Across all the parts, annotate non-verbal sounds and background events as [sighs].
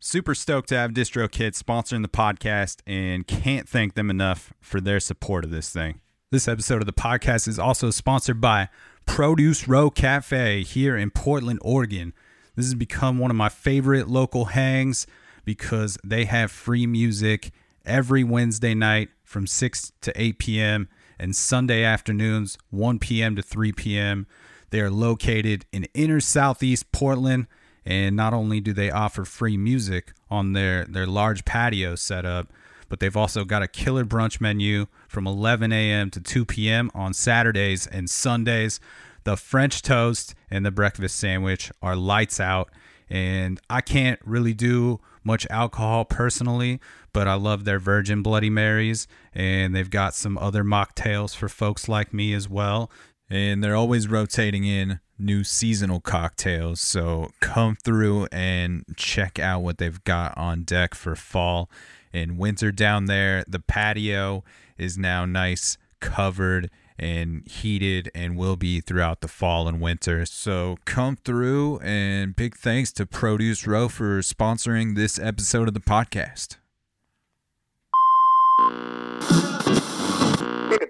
Super stoked to have DistroKid sponsoring the podcast and can't thank them enough for their support of this thing. This episode of the podcast is also sponsored by Produce Row Cafe here in Portland, Oregon. This has become one of my favorite local hangs because they have free music every Wednesday night from 6 to 8 p.m. and Sunday afternoons 1 p.m. to 3 p.m. They are located in inner southeast Portland and not only do they offer free music on their their large patio setup, but they've also got a killer brunch menu from 11 a.m. to 2 p.m. on Saturdays and Sundays. The French toast and the breakfast sandwich are lights out, and I can't really do much alcohol personally, but I love their Virgin Bloody Marys, and they've got some other mocktails for folks like me as well. And they're always rotating in new seasonal cocktails. So come through and check out what they've got on deck for fall and winter down there. The patio is now nice, covered, and heated and will be throughout the fall and winter. So come through and big thanks to Produce Row for sponsoring this episode of the podcast.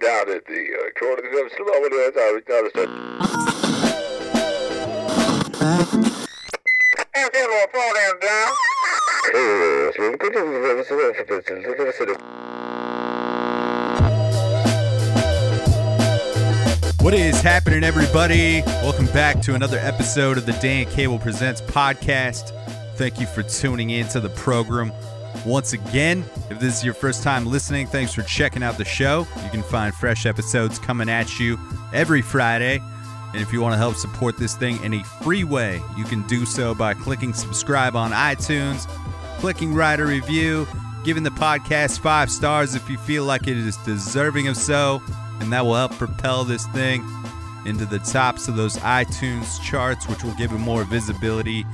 Looking down at the uh, corner of the slowly as I was down And then we'll fall down down. What is happening, everybody? Welcome back to another episode of the Dan Cable Presents podcast. Thank you for tuning in to the program once again. If this is your first time listening, thanks for checking out the show. You can find fresh episodes coming at you every Friday. And if you want to help support this thing in a free way, you can do so by clicking subscribe on iTunes, clicking write a review, giving the podcast five stars if you feel like it is deserving of so and that will help propel this thing into the tops of those iTunes charts, which will give it more visibility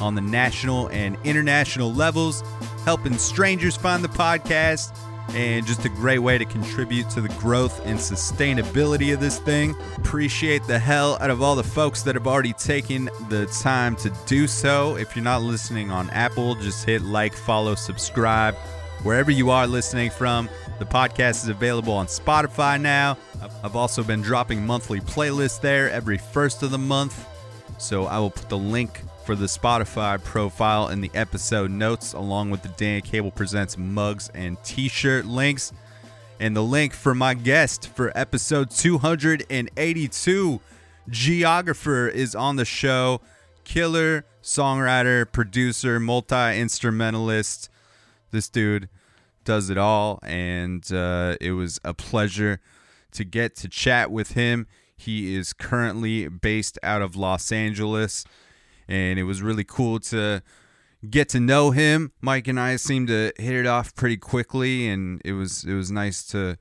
on the national and international levels, helping strangers find the podcast, and just a great way to contribute to the growth and sustainability of this thing. Appreciate the hell out of all the folks that have already taken the time to do so. If you're not listening on Apple, just hit like, follow, subscribe, wherever you are listening from. The podcast is available on Spotify now. I've also been dropping monthly playlists there every first of the month. So I will put the link for the Spotify profile in the episode notes, along with the Dan Cable Presents mugs and t shirt links. And the link for my guest for episode 282, Geographer, is on the show. Killer, songwriter, producer, multi instrumentalist. This dude does it all, and uh, it was a pleasure to get to chat with him. He is currently based out of Los Angeles, and it was really cool to get to know him. Mike and I seemed to hit it off pretty quickly, and it was it was nice to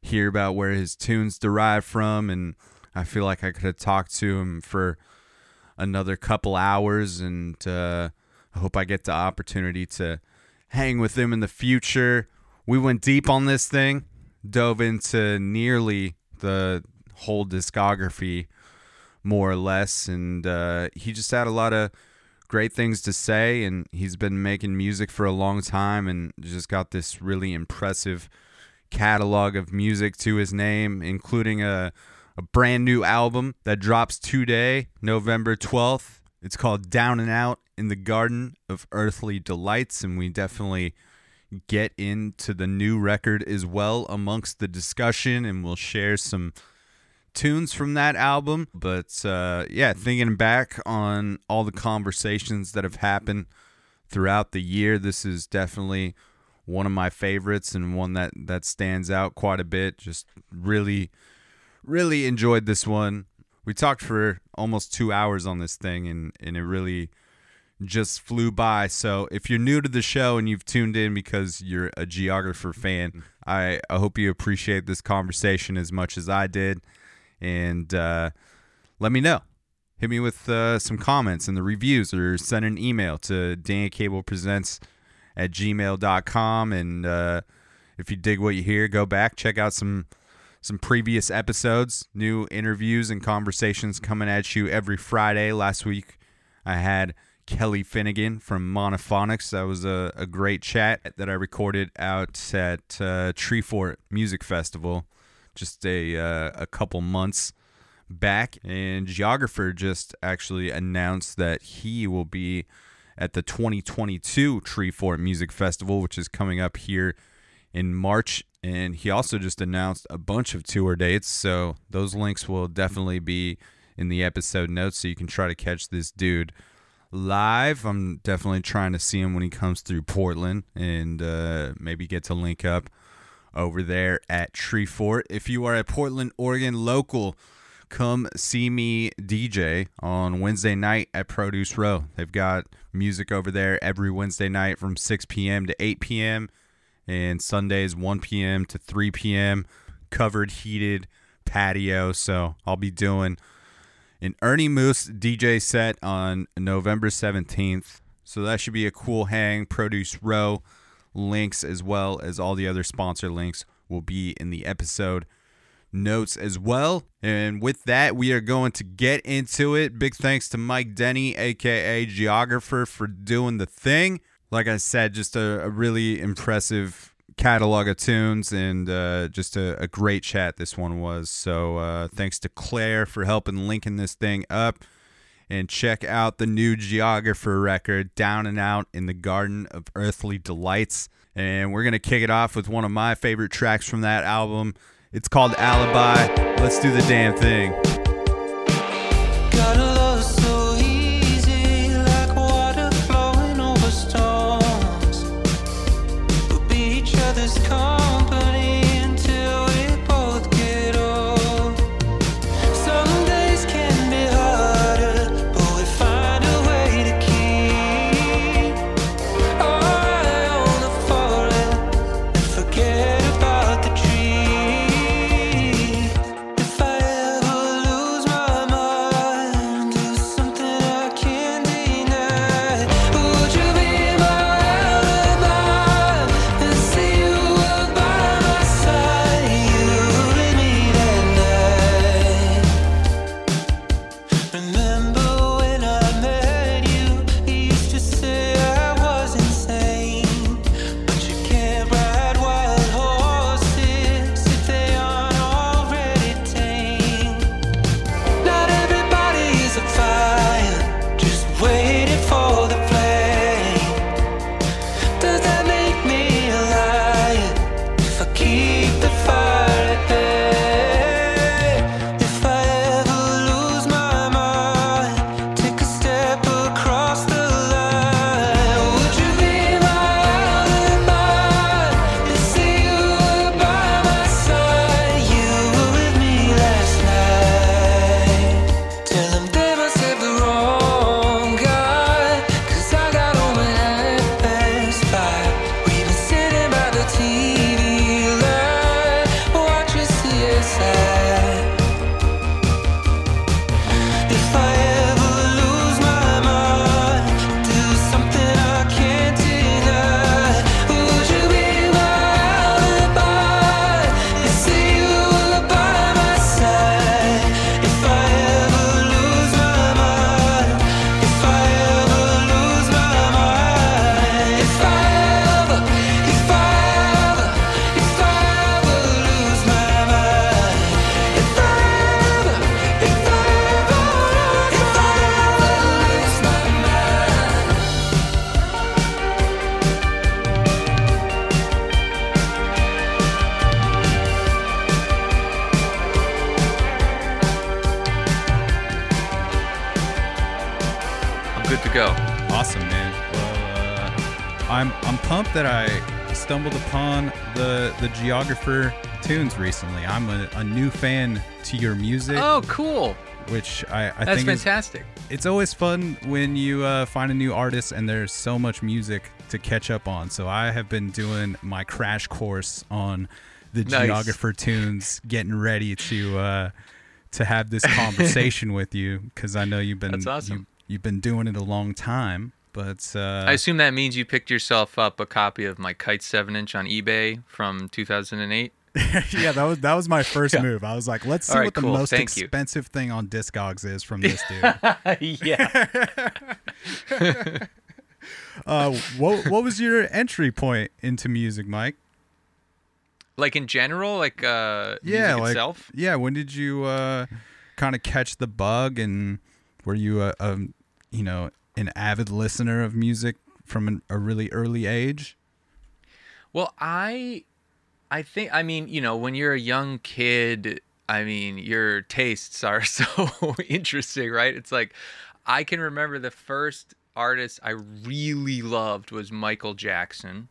hear about where his tunes derive from, and I feel like I could have talked to him for another couple hours, and uh, I hope I get the opportunity to hang with him in the future. We went deep on this thing, dove into nearly the whole discography, more or less, and uh, he just had a lot of great things to say. And he's been making music for a long time, and just got this really impressive catalog of music to his name, including a a brand new album that drops today, November 12th. It's called Down and Out in the Garden of Earthly Delights, and we definitely get into the new record as well amongst the discussion, and we'll share some tunes from that album. But uh, yeah, thinking back on all the conversations that have happened throughout the year, this is definitely one of my favorites and one that that stands out quite a bit. Just really really enjoyed this one. We talked for almost two hours on this thing, and, and it really just flew by. So if you're new to the show and you've tuned in because you're a geographer fan, I, I hope you appreciate this conversation as much as I did. And uh, let me know. Hit me with uh, some comments in the reviews or send an email to dancablepresents at gmail.com. And uh, if you dig what you hear, go back, check out some some previous episodes, new interviews and conversations coming at you every Friday. Last week, I had Kelly Finnigan from Monophonics. That was a, a great chat that I recorded out at uh, Treefort Music Festival just a, uh, a couple months back. And Geographer just actually announced that he will be at the 2022 Treefort Music Festival, which is coming up here in March and he also just announced a bunch of tour dates. So those links will definitely be in the episode notes so you can try to catch this dude live. I'm definitely trying to see him when he comes through Portland and uh, maybe get to link up over there at Treefort. If you are a Portland, Oregon local, come see me DJ on Wednesday night at Produce Row. They've got music over there every Wednesday night from 6 p.m. to 8 p.m and Sundays 1 p.m. to 3 p.m. covered heated patio. So I'll be doing an Ernie Moose DJ set on November 17th. So that should be a cool hang. Produce Row links as well as all the other sponsor links will be in the episode notes as well. And with that, we are going to get into it. Big thanks to Mike Deni, aka Geographer, for doing the thing like I said, just a, a really impressive catalog of tunes and uh, just a, a, great chat this one was. So uh, thanks to Claire for helping linking this thing up. And check out the new Geographer record, Down and Out in the Garden of Earthly Delights. And we're going to kick it off with one of my favorite tracks from that album. It's called Alibi. Let's do the damn thing. Geographer tunes recently. I'm a, a new fan to your music, Oh, cool. which I, I That's think is, fantastic. it's always fun when you uh, find a new artist and there's so much music to catch up on. So I have been doing my crash course on the Nice. Geographer tunes, getting ready to uh, to have this [laughs] conversation with you because I know you've been That's awesome. you, have been doing it a long time. But uh, I assume that means you picked yourself up a copy of my Kite 7 inch on eBay from 2008. [laughs] yeah, that was that was my first move. I was like, let's see right, what the cool. most Thank you. expensive thing on Discogs is from this dude. [laughs] yeah. [laughs] uh, what what was your entry point into music, Mike? like in general, like uh, yeah, music like itself. yeah. When did you uh, kind of catch the bug, and were you a, a you know an avid listener of music from an, a really early age? Well, I, I think I mean you know when you're a young kid, I mean your tastes are [laughs] so interesting, right? It's like I can remember the first artist I really loved was Michael Jackson.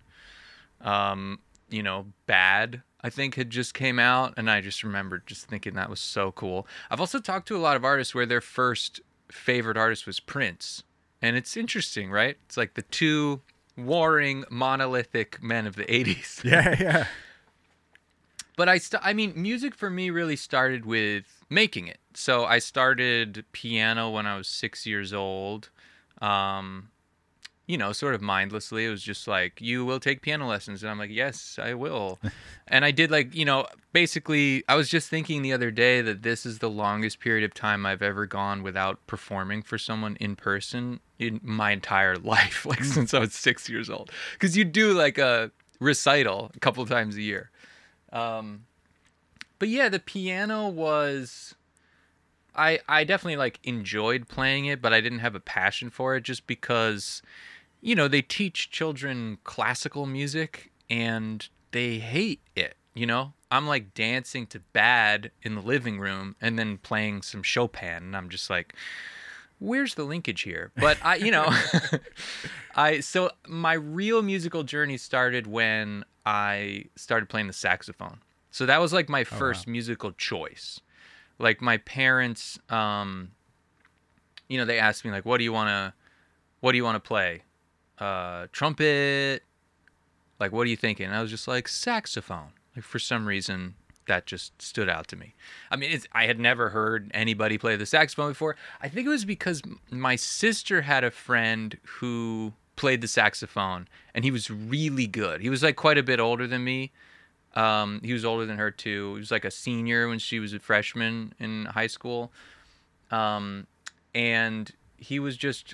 Um, you know, Bad I think had just came out, and I just remember just thinking that was so cool. I've also talked to a lot of artists where their first favorite artist was Prince, and it's interesting, right? It's like the two warring monolithic men of the 80s. [laughs] Yeah, yeah. But I st- I mean music for me really started with making it. So I started piano when I was 6 years old. Um you know, sort of mindlessly. It was just like, you will take piano lessons. And I'm like, yes, I will. [laughs] and I did, like, you know, basically, I was just thinking the other day that this is the longest period of time I've ever gone without performing for someone in person in my entire [laughs] life, like since I was six years old. Because you do like a recital a couple times a year. Um, but yeah, the piano was. I I definitely like enjoyed playing it, but I didn't have a passion for it just because, you know, they teach children classical music and they hate it. You know, I'm like dancing to Bad in the living room and then playing some Chopin, and I'm just like, where's the linkage here? But I, you know, [laughs] I so my real musical journey started when I started playing the saxophone. So that was like my first musical choice. Like my parents, um, you know, they asked me like, "What do you want to, what do you want to play? Uh, trumpet? Like, what are you thinking?" And I was just like, "Saxophone." Like for some reason, that just stood out to me. I mean, I had never heard anybody play the saxophone before. I think it was because my sister had a friend who played the saxophone, and he was really good. He was like quite a bit older than me. Um, he was older than her too. He was like a senior when she was a freshman in high school. Um, and he was just,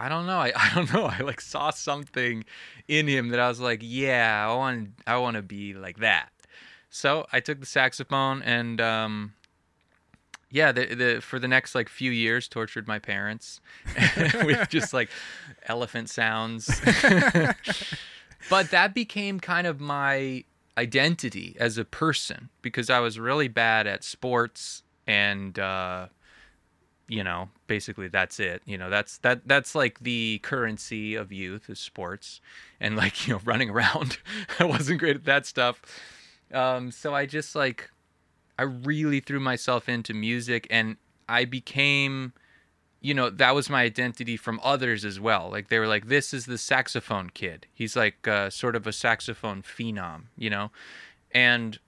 I don't know. I, [laughs] I don't know. I like saw something in him that I was like, yeah, I want, I want to be like that. So I took the saxophone and, um, yeah, the, the for the next like few years tortured my parents [laughs] with just like elephant sounds. [laughs] but that became kind of my identity as a person because I was really bad at sports and uh you know, basically that's it. You know, that's that that's like the currency of youth is sports and like, you know, [laughs] running around. [laughs] I wasn't great at that stuff. Um so I just like I really threw myself into music and I became you know that was my identity from others as well like they were like this is the saxophone kid he's like uh, sort of a saxophone phenom you know and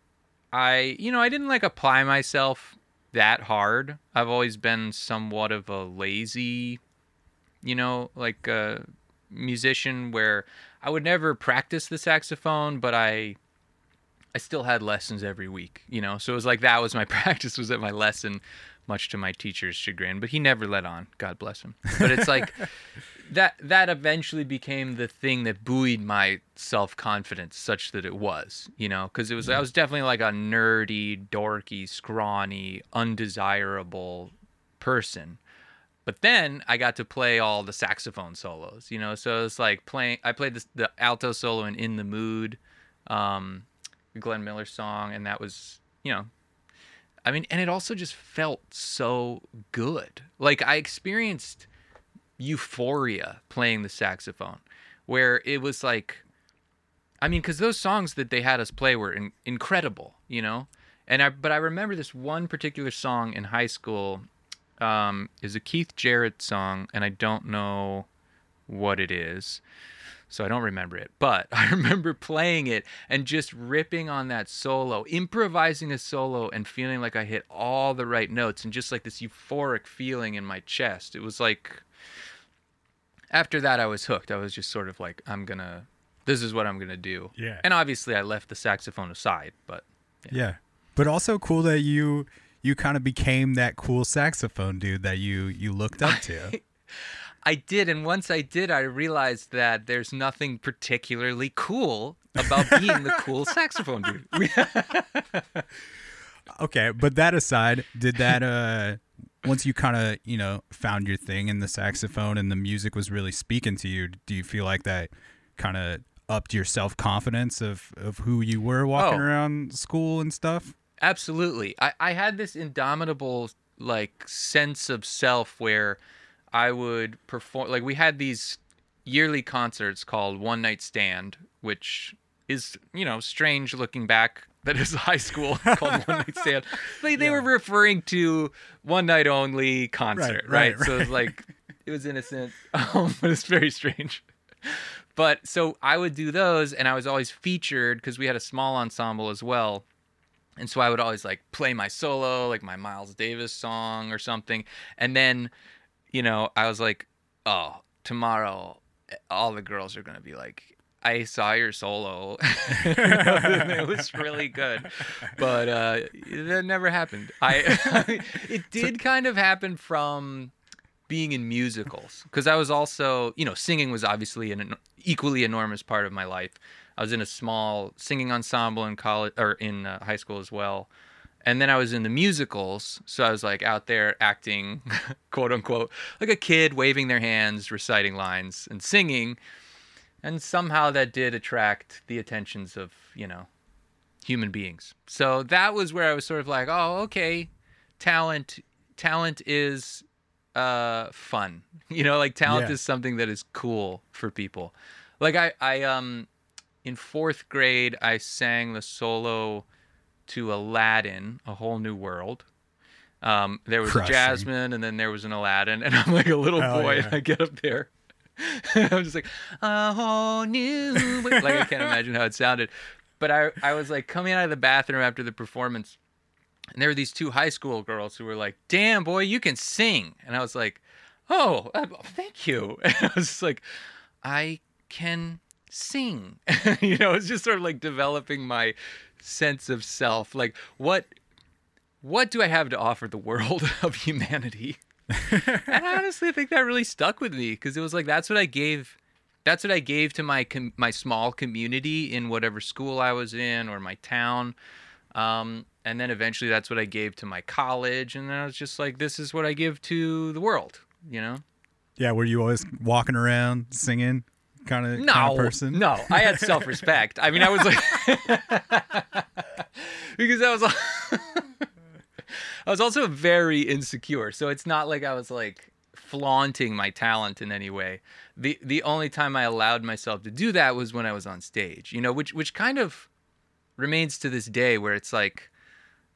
i you know i didn't like apply myself that hard i've always been somewhat of a lazy you know like a musician where i would never practice the saxophone but i I still had lessons every week, you know. So it was like that was my [laughs] practice was at my lesson, much to my teacher's chagrin. But he never let on. God bless him. But it's like [laughs] that that eventually became the thing that buoyed my self confidence, such that it was, you know, because it was I was definitely like a nerdy, dorky, scrawny, undesirable person. But then I got to play all the saxophone solos, you know. So it's like playing. I played this, the alto solo in "In the Mood," um, Glenn Miller song, and that was, you know, I mean, and it also just felt so good. Like I experienced euphoria playing the saxophone where it was like I mean cuz those songs that they had us play were in, incredible, you know? And I but I remember this one particular song in high school um is a Keith Jarrett song and I don't know what it is. So I don't remember it, but [laughs] I remember playing it and just ripping on that solo, improvising a solo and feeling like I hit all the right notes and just like this euphoric feeling in my chest. It was like after that I was hooked. I was just sort of like I'm going to this is what I'm going to do. Yeah. And obviously I left the saxophone aside, but Yeah. But also cool that you you kind of became that cool saxophone dude that you you looked up to. [laughs] I did, and once I did, I realized that there's nothing particularly cool about being the cool [laughs] saxophone dude. [laughs] okay, but that aside, did that uh once you kind of, you know, found your thing in the saxophone and the music was really speaking to you, do you feel like that kind of upped your self-confidence of of who you were walking Oh. around school and stuff? Absolutely. I, I had this indomitable like sense of self where I would perform like we had these yearly concerts called One Night Stand, which is, you know, strange looking back that is high school [laughs] called One Night Stand. Like they were referring to one night only concert, right, right? So it was like it was innocent, [laughs] um, but it's very strange. But so I would do those, and I was always featured because we had a small ensemble as well. And so I would always like play my solo, like my Miles Davis song or something. And then, you know, I was like, oh, tomorrow all the girls are going to be like, I saw your solo. [laughs] it was really good. But uh, that never happened. I [laughs] it did kind of happen from being in musicals because I was also, you know, singing was obviously an equally enormous part of my life. I was in a small singing ensemble in college or in uh, high school as well. And then I was in the musicals, so I was like out there acting, [laughs] quote unquote, like a kid waving their hands, reciting lines and singing. And somehow that did attract the attentions of, you know, human beings. So that was where I was sort of like, oh, okay, talent talent is uh fun. [laughs] You know, like talent Yeah. is something that is cool for people. Like I I um in 4th grade I sang the solo to Aladdin, A Whole New World. Um, there was Crushing. Jasmine, and then there was an Aladdin, and [laughs] I'm like a little Hell boy, yeah. and I get up there. [laughs] I'm just like a whole new [laughs] way." like I can't imagine how it sounded, but I I was like coming out of the bathroom after the performance, and there were these two high school girls who were like, "Damn boy, you can sing," and I was like, "Oh, uh, thank you," and I was just like, "I can sing," you know, it's just sort of like developing my sense of self, like what what do I have to offer the world [laughs] of humanity? [laughs] and I honestly I think that really stuck with me because it was like that's what I gave that's what I gave to my com- my small community in whatever school I was in or my town. Um, and then eventually that's what I gave to my college and then I was just like this is what I give to the world, you know? Yeah, were you always walking around singing kind of No, person? no, I had [laughs] self-respect. I mean, I was like, [laughs] because I was, [laughs] I was also very insecure. So it's not like I was like flaunting my talent in any way. the The only time I allowed myself to do that was when I was on stage. You know, which which kind of remains to this day, where it's like,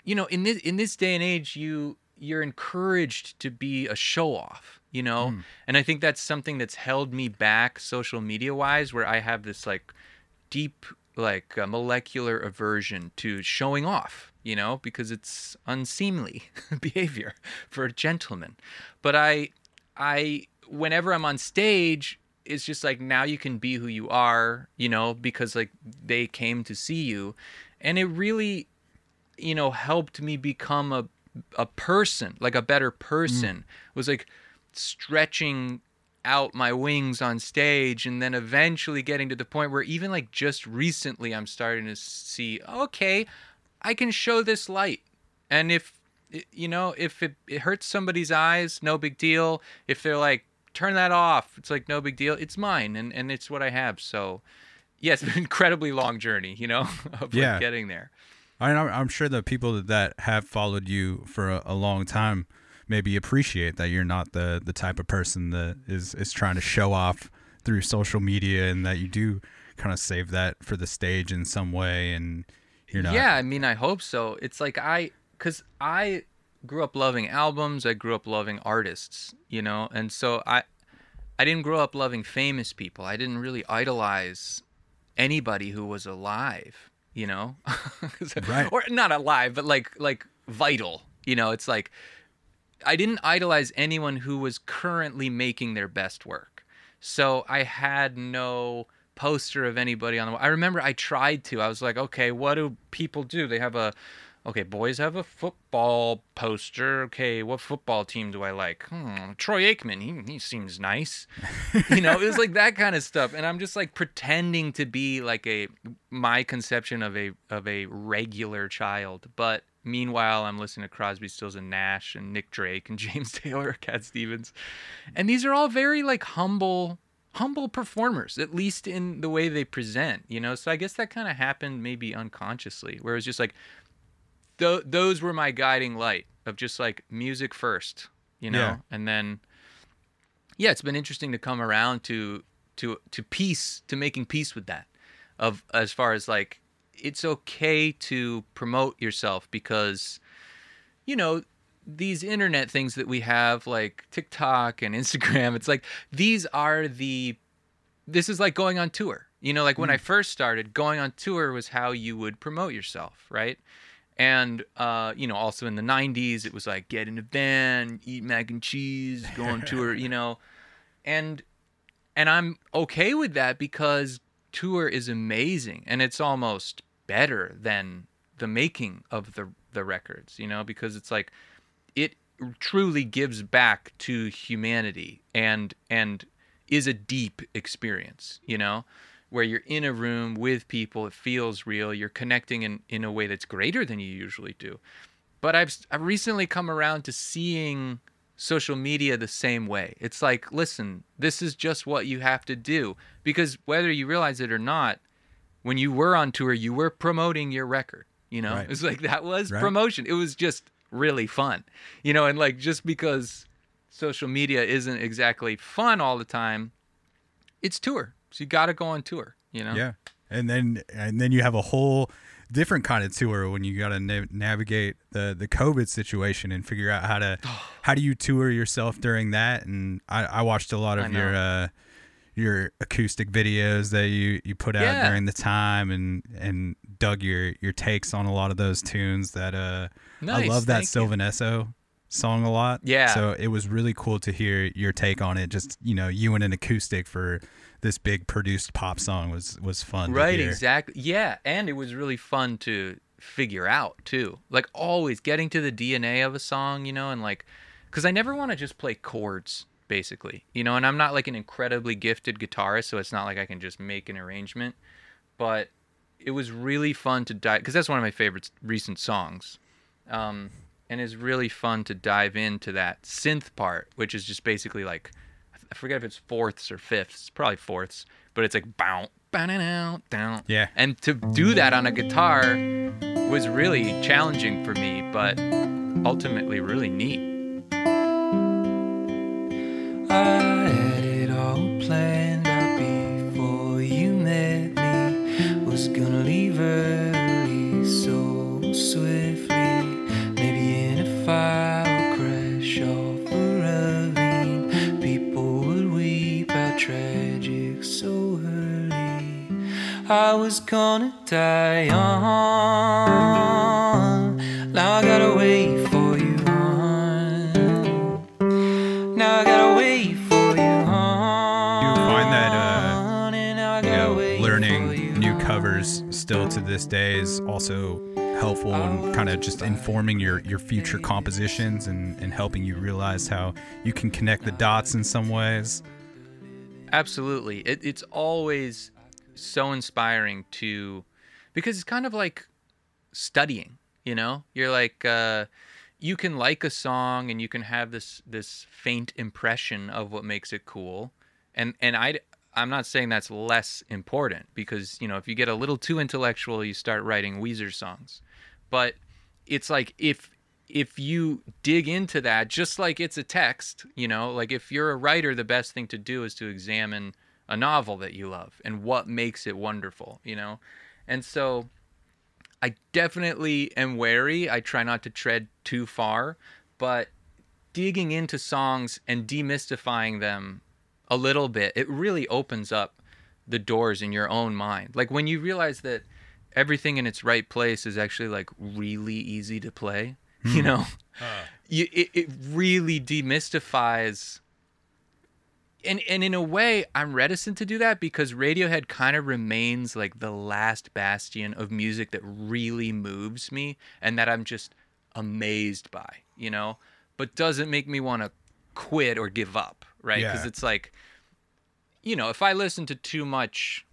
you know, in this in this day and age, you you're encouraged to be a show off, you know, and I think that's something that's held me back social media wise, where I have this like deep like uh, molecular aversion to showing off, you know, because it's unseemly [laughs] behavior for a gentleman. But I, I, whenever I'm on stage, it's just like now you can be who you are, you know, because like they came to see you, and it really, you know, helped me become a a person, like a better person. Was like stretching out my wings on stage and then eventually getting to the point where even like just recently I'm starting to see okay I can show this light. And if you know if it, it hurts somebody's eyes no big deal. If they're like turn that off it's like no big deal. It's mine and and it's what I have. So yes [laughs] an incredibly long journey you know [laughs] of Yeah. like getting there. I mean, I'm, I'm sure the people that have followed you for a, a long time maybe appreciate that you're not the the type of person that is is trying to show off through social media and that you do kind of save that for the stage in some way and you're not Yeah, I mean, I hope so. It's like I, cause I grew up loving albums. I grew up loving artists, you know, and so I, I didn't grow up loving famous people. I didn't really idolize anybody who was alive, you know, [laughs] Right. or not alive, but like like vital. You know, it's like I didn't idolize anyone who was currently making their best work. So I had no poster of anybody on the wall. I remember I tried to. I was like, okay, what do people do? They have a okay, boys have a football poster. Okay, what football team do I like? Hmm, Troy Aikman. He he seems nice. [laughs] you know, it was like that kind of stuff. And I'm just like pretending to be like a my conception of a of a regular child, but Meanwhile, I'm listening to Crosby, Stills, and Nash, and Nick Drake, and [laughs] James Taylor, Cat Stevens, and these are all very like humble, humble performers, at least in the way they present. You know, so I guess that kind of happened maybe unconsciously, where it was just like, th- those were my guiding light of just like music first, you know, Yeah. and then, yeah, it's been interesting to come around to to to peace, to making peace with that, of as far as like it's okay to promote yourself because you know these internet things that we have like TikTok and [laughs] Instagram it's like these are the this is like going on tour. You know like when I first started going on tour was how you would promote yourself right? And uh, you know also in the 90s it was like get in a van eat mac and cheese go on [laughs] tour you know? And and I'm okay with that because tour is amazing and it's almost better than the making of the the records you know because it's like it truly gives back to humanity and and is a deep experience you know where you're in a room with people it feels real you're connecting in in a way that's greater than you usually do but I've I've recently come around to seeing social media the same way. It's like, listen, this is just what you have to do because whether you realize it or not, when you were on tour, you were promoting your record. You know, Right. it's like that was Right. promotion. It was just really fun. You know, and like just because social media isn't exactly fun all the time, it's tour. So you got to go on tour. You know. Yeah, and then and then you have a whole different kind of tour when you got to na- navigate the the COVID situation and figure out how to [sighs] how do you tour yourself during that. And I, I watched a lot of your uh, your acoustic videos that you you put out Yeah. during the time and and dug your your takes on a lot of those tunes. That uh, I love that thank you. Sylvan Esso song a lot. Yeah. So it was really cool to hear your take on it. Just you know, you and an acoustic for this big produced pop song was was fun. to Right, exactly. Yeah, and it was really fun to figure out too. Like always getting to the DNA of a song, you know, and like cuz I never want to just play chords basically. You know, and I'm not like an incredibly gifted guitarist, so it's not like I can just make an arrangement, but it was really fun to dive cuz that's one of my favorite recent songs. Um and it's really fun to dive into that synth part, which is just basically like I forget if it's fourths or fifths. Probably fourths, but it's like bow, down, down. Yeah. And to do that on a guitar was really challenging for me, but ultimately really neat. I had it all planned out before you met me. Was gonna leave early so swiftly. Maybe in a fire crash off a ravine. People would weep out tragic so early. I was gonna die on. Now I gotta wait this day is also helpful in kind of just informing your, your future compositions and, and helping you realize how you can connect the dots in some ways. Absolutely. It, it's always so inspiring to, because it's kind of like studying, you know? You're like, uh, you can like a song and you can have this this faint impression of what makes it cool. And and I I'm not saying that's less important because, you know, if you get a little too intellectual, you start writing Weezer songs. But it's like if if you dig into that, just like it's a text, you know, like if you're a writer, the best thing to do is to examine a novel that you love and what makes it wonderful, you know? And so I definitely am wary. I try not to tread too far, but digging into songs and demystifying them a little bit, it really opens up the doors in your own mind. Like when you realize that everything in its right place is actually like really easy to play, you hmm. know, [laughs] you, it, it really demystifies. And, and in a way, I'm reticent to do that because Radiohead kind of remains like the last bastion of music that really moves me and that I'm just amazed by, you know, but doesn't make me want to quit or give up, right? Because Yeah. it's like, you know, if I listen to too much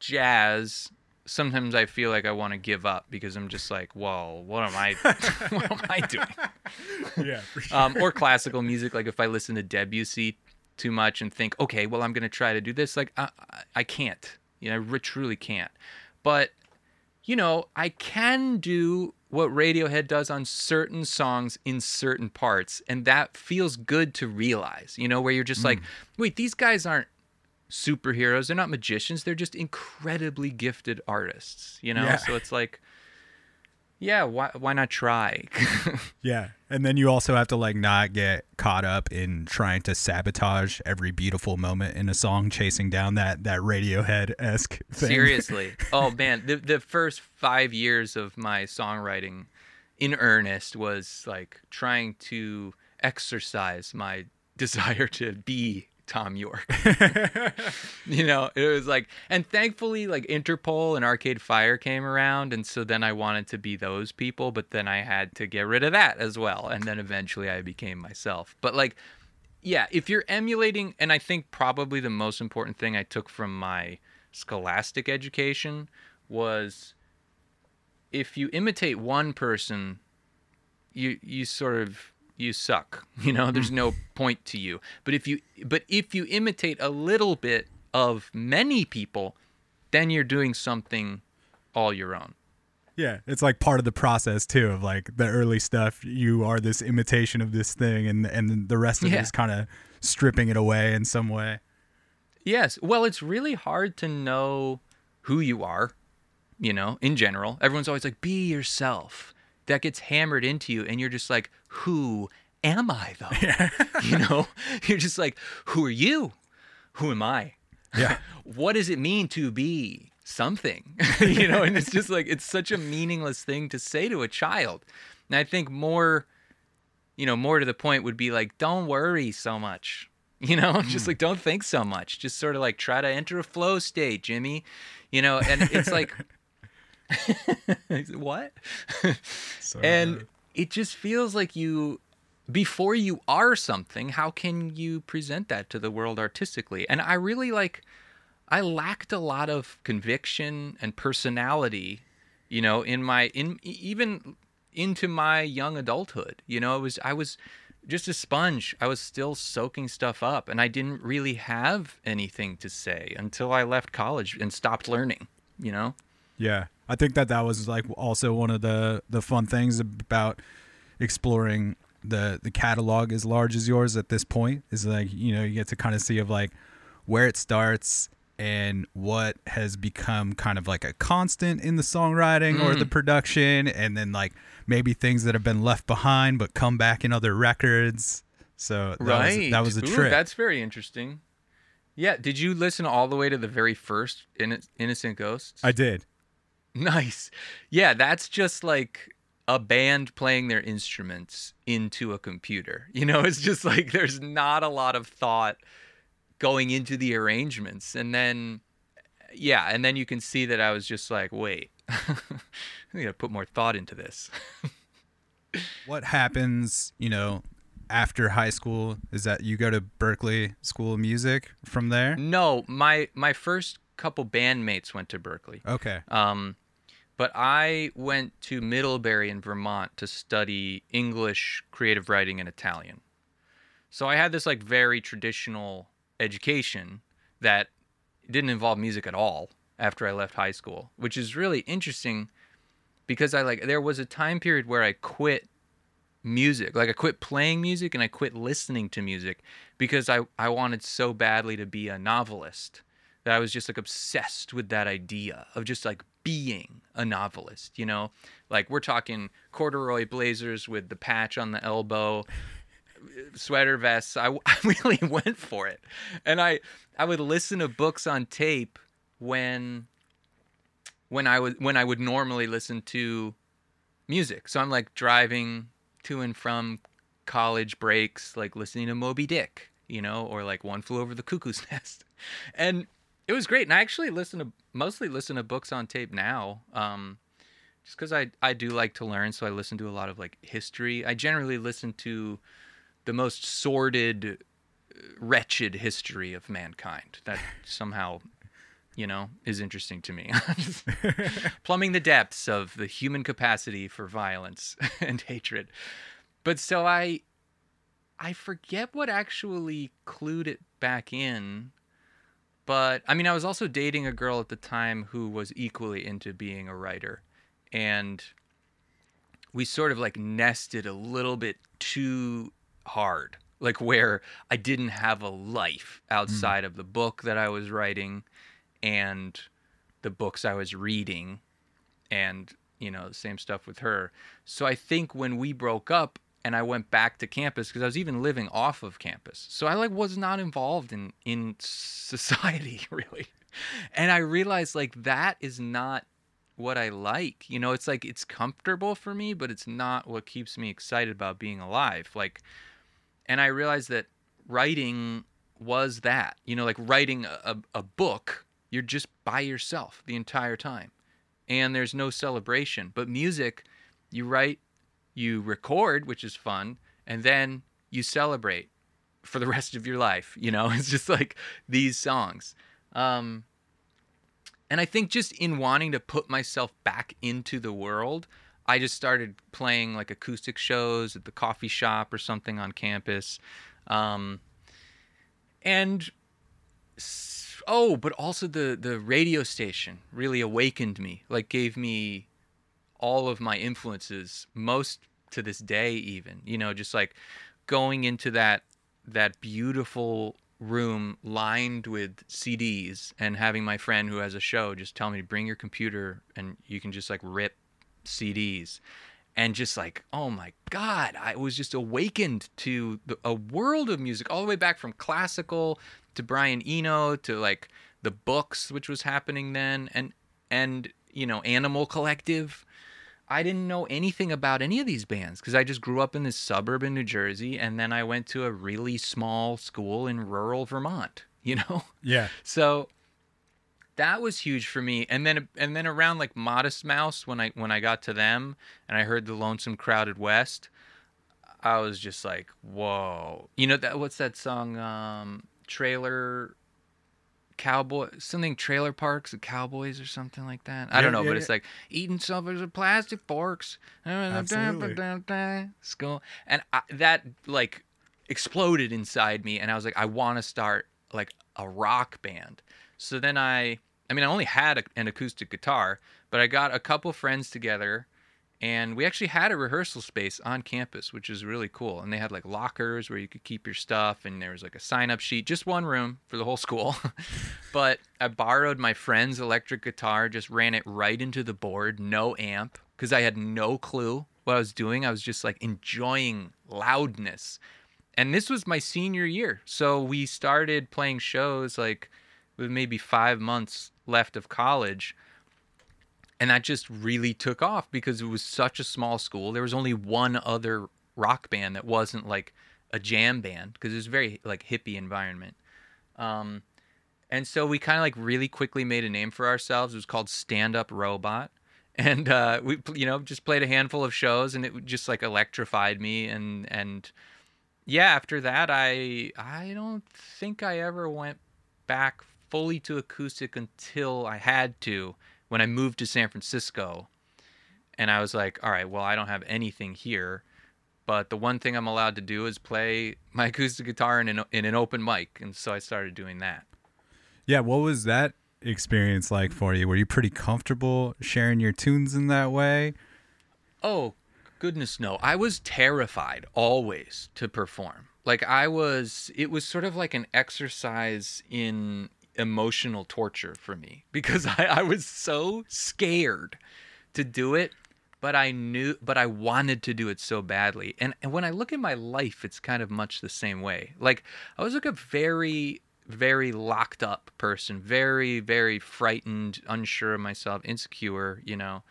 jazz, sometimes I feel like I want to give up because I'm just like, well, what am I, [laughs] [laughs] what am I doing? [laughs] yeah, for um, or classical music. Like if I listen to Debussy too much and think, okay, well, I'm gonna try to do this. Like I, I- I can't. You know, I truly can't. But you know, I can do what Radiohead does on certain songs in certain parts, and that feels good to realize. You know, where you're just like, hmm. wait, these guys aren't superheroes. They're not magicians. They're just incredibly gifted artists. You know, Yeah. so it's like. Yeah, why why not try? [laughs] Yeah. And then you also have to like not get caught up in trying to sabotage every beautiful moment in a song, chasing down that that Radiohead esque thing. Seriously. [laughs] Oh man, the the first five years of my songwriting in earnest was like trying to exercise my [laughs] desire to be Thom Yorke. [laughs] [laughs] you know, it was like and thankfully like Interpol and Arcade Fire came around and so then I wanted to be those people, but then I had to get rid of that as well. And then eventually I became myself. But like yeah, if you're emulating, and I think probably the most important thing I took from my scholastic education was if you imitate one person, you you sort of you suck. [laughs] You know, there's hmm. no point to you. But if you but if you imitate a little bit of many people, then you're doing something all your own. Yeah, it's like part of the process too of like the early stuff. You are this imitation of this thing, and and the rest of it Yeah. is kind of stripping it away in some way. Yes. Well, it's really hard to know who you are, you know, in general. Everyone's always like, be yourself. That gets hammered into you, and you're just like, who am I, though? [laughs] [laughs] you know, you're just like, who are you? Who am I? Yeah, [laughs] What does it mean to be something? you know, and it's just like, it's such a meaningless thing to say to a child. And I think more, you know, more to the point would be like, don't worry so much. You know, just hmm. like don't think so much. Just sort of like try to enter a flow state, Jimmy. You know, and it's like what? and it just feels like you before you are something, how can you present that to the world artistically? And I really like I lacked a lot of conviction and personality, you know, in my in even into my young adulthood. You know, it was I was just a sponge. I was still soaking stuff up and I didn't really have anything to say until I left college and stopped learning, you know? Yeah, I think that that was like also one of the the fun things about exploring the the catalog as large as yours at this point is like you know you get to kind of see of like where it starts and what has become kind of like a constant in the songwriting or the mm-hmm. production and then like maybe things that have been left behind but come back in other records so that right. was, that was a Ooh, trip That's very interesting. Yeah. Did you listen all the way to the very first Inno- Innocent Ghosts? I did [laughs] Nice. Yeah, that's just like a band playing their instruments into a computer. [laughs] You know, it's just like there's not a lot of thought going into the arrangements. And then, yeah, and then you can see that I was just like, wait, [laughs] I gotta put more thought into this. what happens you know after high school is that you go to berklee school of music from there No, my my first couple bandmates went to Berklee. okay Um, but I went to Middlebury in Vermont to study English, creative writing, and Italian. So I had this like very traditional education that didn't involve music at all after I left high school, which is really interesting because I like there was a time period where I quit music. Like I quit playing music and I quit listening to music because I I wanted so badly to be a novelist that I was just like obsessed with that idea of just like being a novelist, you know? Like we're talking corduroy blazers with the patch on the elbow, [laughs] sweater vests. I, [laughs] I really went for it. And I I would listen to books on tape when when I was when I would normally listen to music. So I'm like driving to and from college breaks, like listening to Moby Dick, you know, or like One Flew Over the Cuckoo's [laughs] Nest. And it was great. And I actually listen to mostly listen to books on tape now. Um, just because I, I do like to learn, so I listen to a lot of like history. I generally listen to the most sordid, uh, wretched history of mankind. That [laughs] somehow, you know, is interesting to me. [laughs] [laughs] Plumbing the depths of the human capacity for violence and hatred. But so I, I forget what actually clued it back in. But I mean, I was also dating a girl at the time who was equally into being a writer. And we sort of like nested a little bit too hard like where i didn't have a life mm. outside of the book that i was writing and the books i was reading and you know the same stuff with her so i think when we broke up and i went back to campus because i was even living off of campus so i like was not involved in in [laughs] society [laughs] really and i realized like that is not what I like. You know, it's like it's comfortable for me, but it's not what keeps me excited about being alive. Like, and I realized that writing was that. You know, like writing a, a book, you're just by yourself the entire time, and there's no celebration. But music, you write, you record, which is fun, and then you celebrate for the [laughs] rest of your life. You know, [laughs] it's just like these songs. Um, and I think just in wanting to put myself back into the world, I just started playing like acoustic shows at the coffee shop or something on campus. Um, and oh, but also the the radio station really awakened me, like gave me all of my influences most to this day even you know just like going into that that beautiful room lined with CDs and having my friend who has a show just tell me to bring your computer and you can just like rip CDs and just like oh my god I was just awakened to the, a world of music all the way back from classical to Brian Eno to like the books which was happening then and and you know Animal Collective I didn't know anything about any of these bands because I just grew up in this suburb in New Jersey and then I went to a really small school in rural Vermont, [laughs] you know? Yeah. So that was huge for me. And then and then around like Modest Mouse when I when I got to them and I heard the Lonesome Crowded West, I was just like, "Whoa." You know that what's that song um Trailer Cowboy something trailer parks and cowboys or something like that. I Yeah, don't know, yeah, but yeah. it's like eating something with plastic forks. Absolutely. Skull. And I, that like exploded inside me and I was like I want to start like a rock band. So then I I mean I only had a, an acoustic guitar, but I got a couple friends together and we actually had a rehearsal space on campus, which is really cool. And they had like lockers where you could keep your stuff, and there was like a sign up sheet, just one room for the whole school. [laughs] but I borrowed my friend's electric guitar, just ran it right into the board, no amp, because I had no clue what I was doing. I was just like enjoying loudness. And this was my senior year. So we started playing shows like with maybe five months left of college and that just really took off because it was such a small school. There was only one other rock band that wasn't like a jam band because it was very like hippie environment. Um, and so we kind of like really quickly made a name for ourselves. It was called stand up robot. [laughs] And uh, we you know just played a handful of shows and it just like electrified me and and yeah after that i i don't think i ever went back fully to acoustic until i had to when I moved to San Francisco, and I was like, all right, well, I don't have anything here, but the one thing I'm allowed to do is play my [laughs] acoustic guitar in an, in an open mic, and so I started doing that. Yeah. What was that experience like for you? Were you pretty comfortable sharing your tunes in that way? Oh, goodness no. I was terrified always to perform. Like I was it was sort of like an exercise in emotional torture for me [laughs] because I, I was so scared to do it but I knew but I wanted to do it so badly. And and when I look at my life it's kind of much the same way. Like I was like a very very locked up person, very very frightened, unsure of myself, insecure, you know.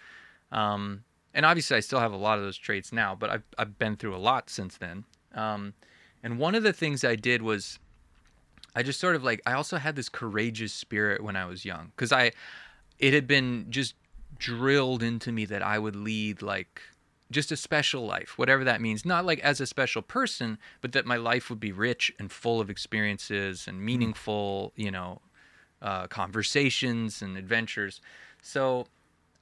Um and obviously I still have a lot of those traits now, but I've I've been through a lot since then. Um and one of the things I did was I just sort of like I also had this courageous spirit when I was young cuz I it had been just drilled into me that I would lead like just a special life, whatever that means. Not like as a special person, but that my life would be rich and full of experiences and meaningful, you know, uh, conversations and adventures. So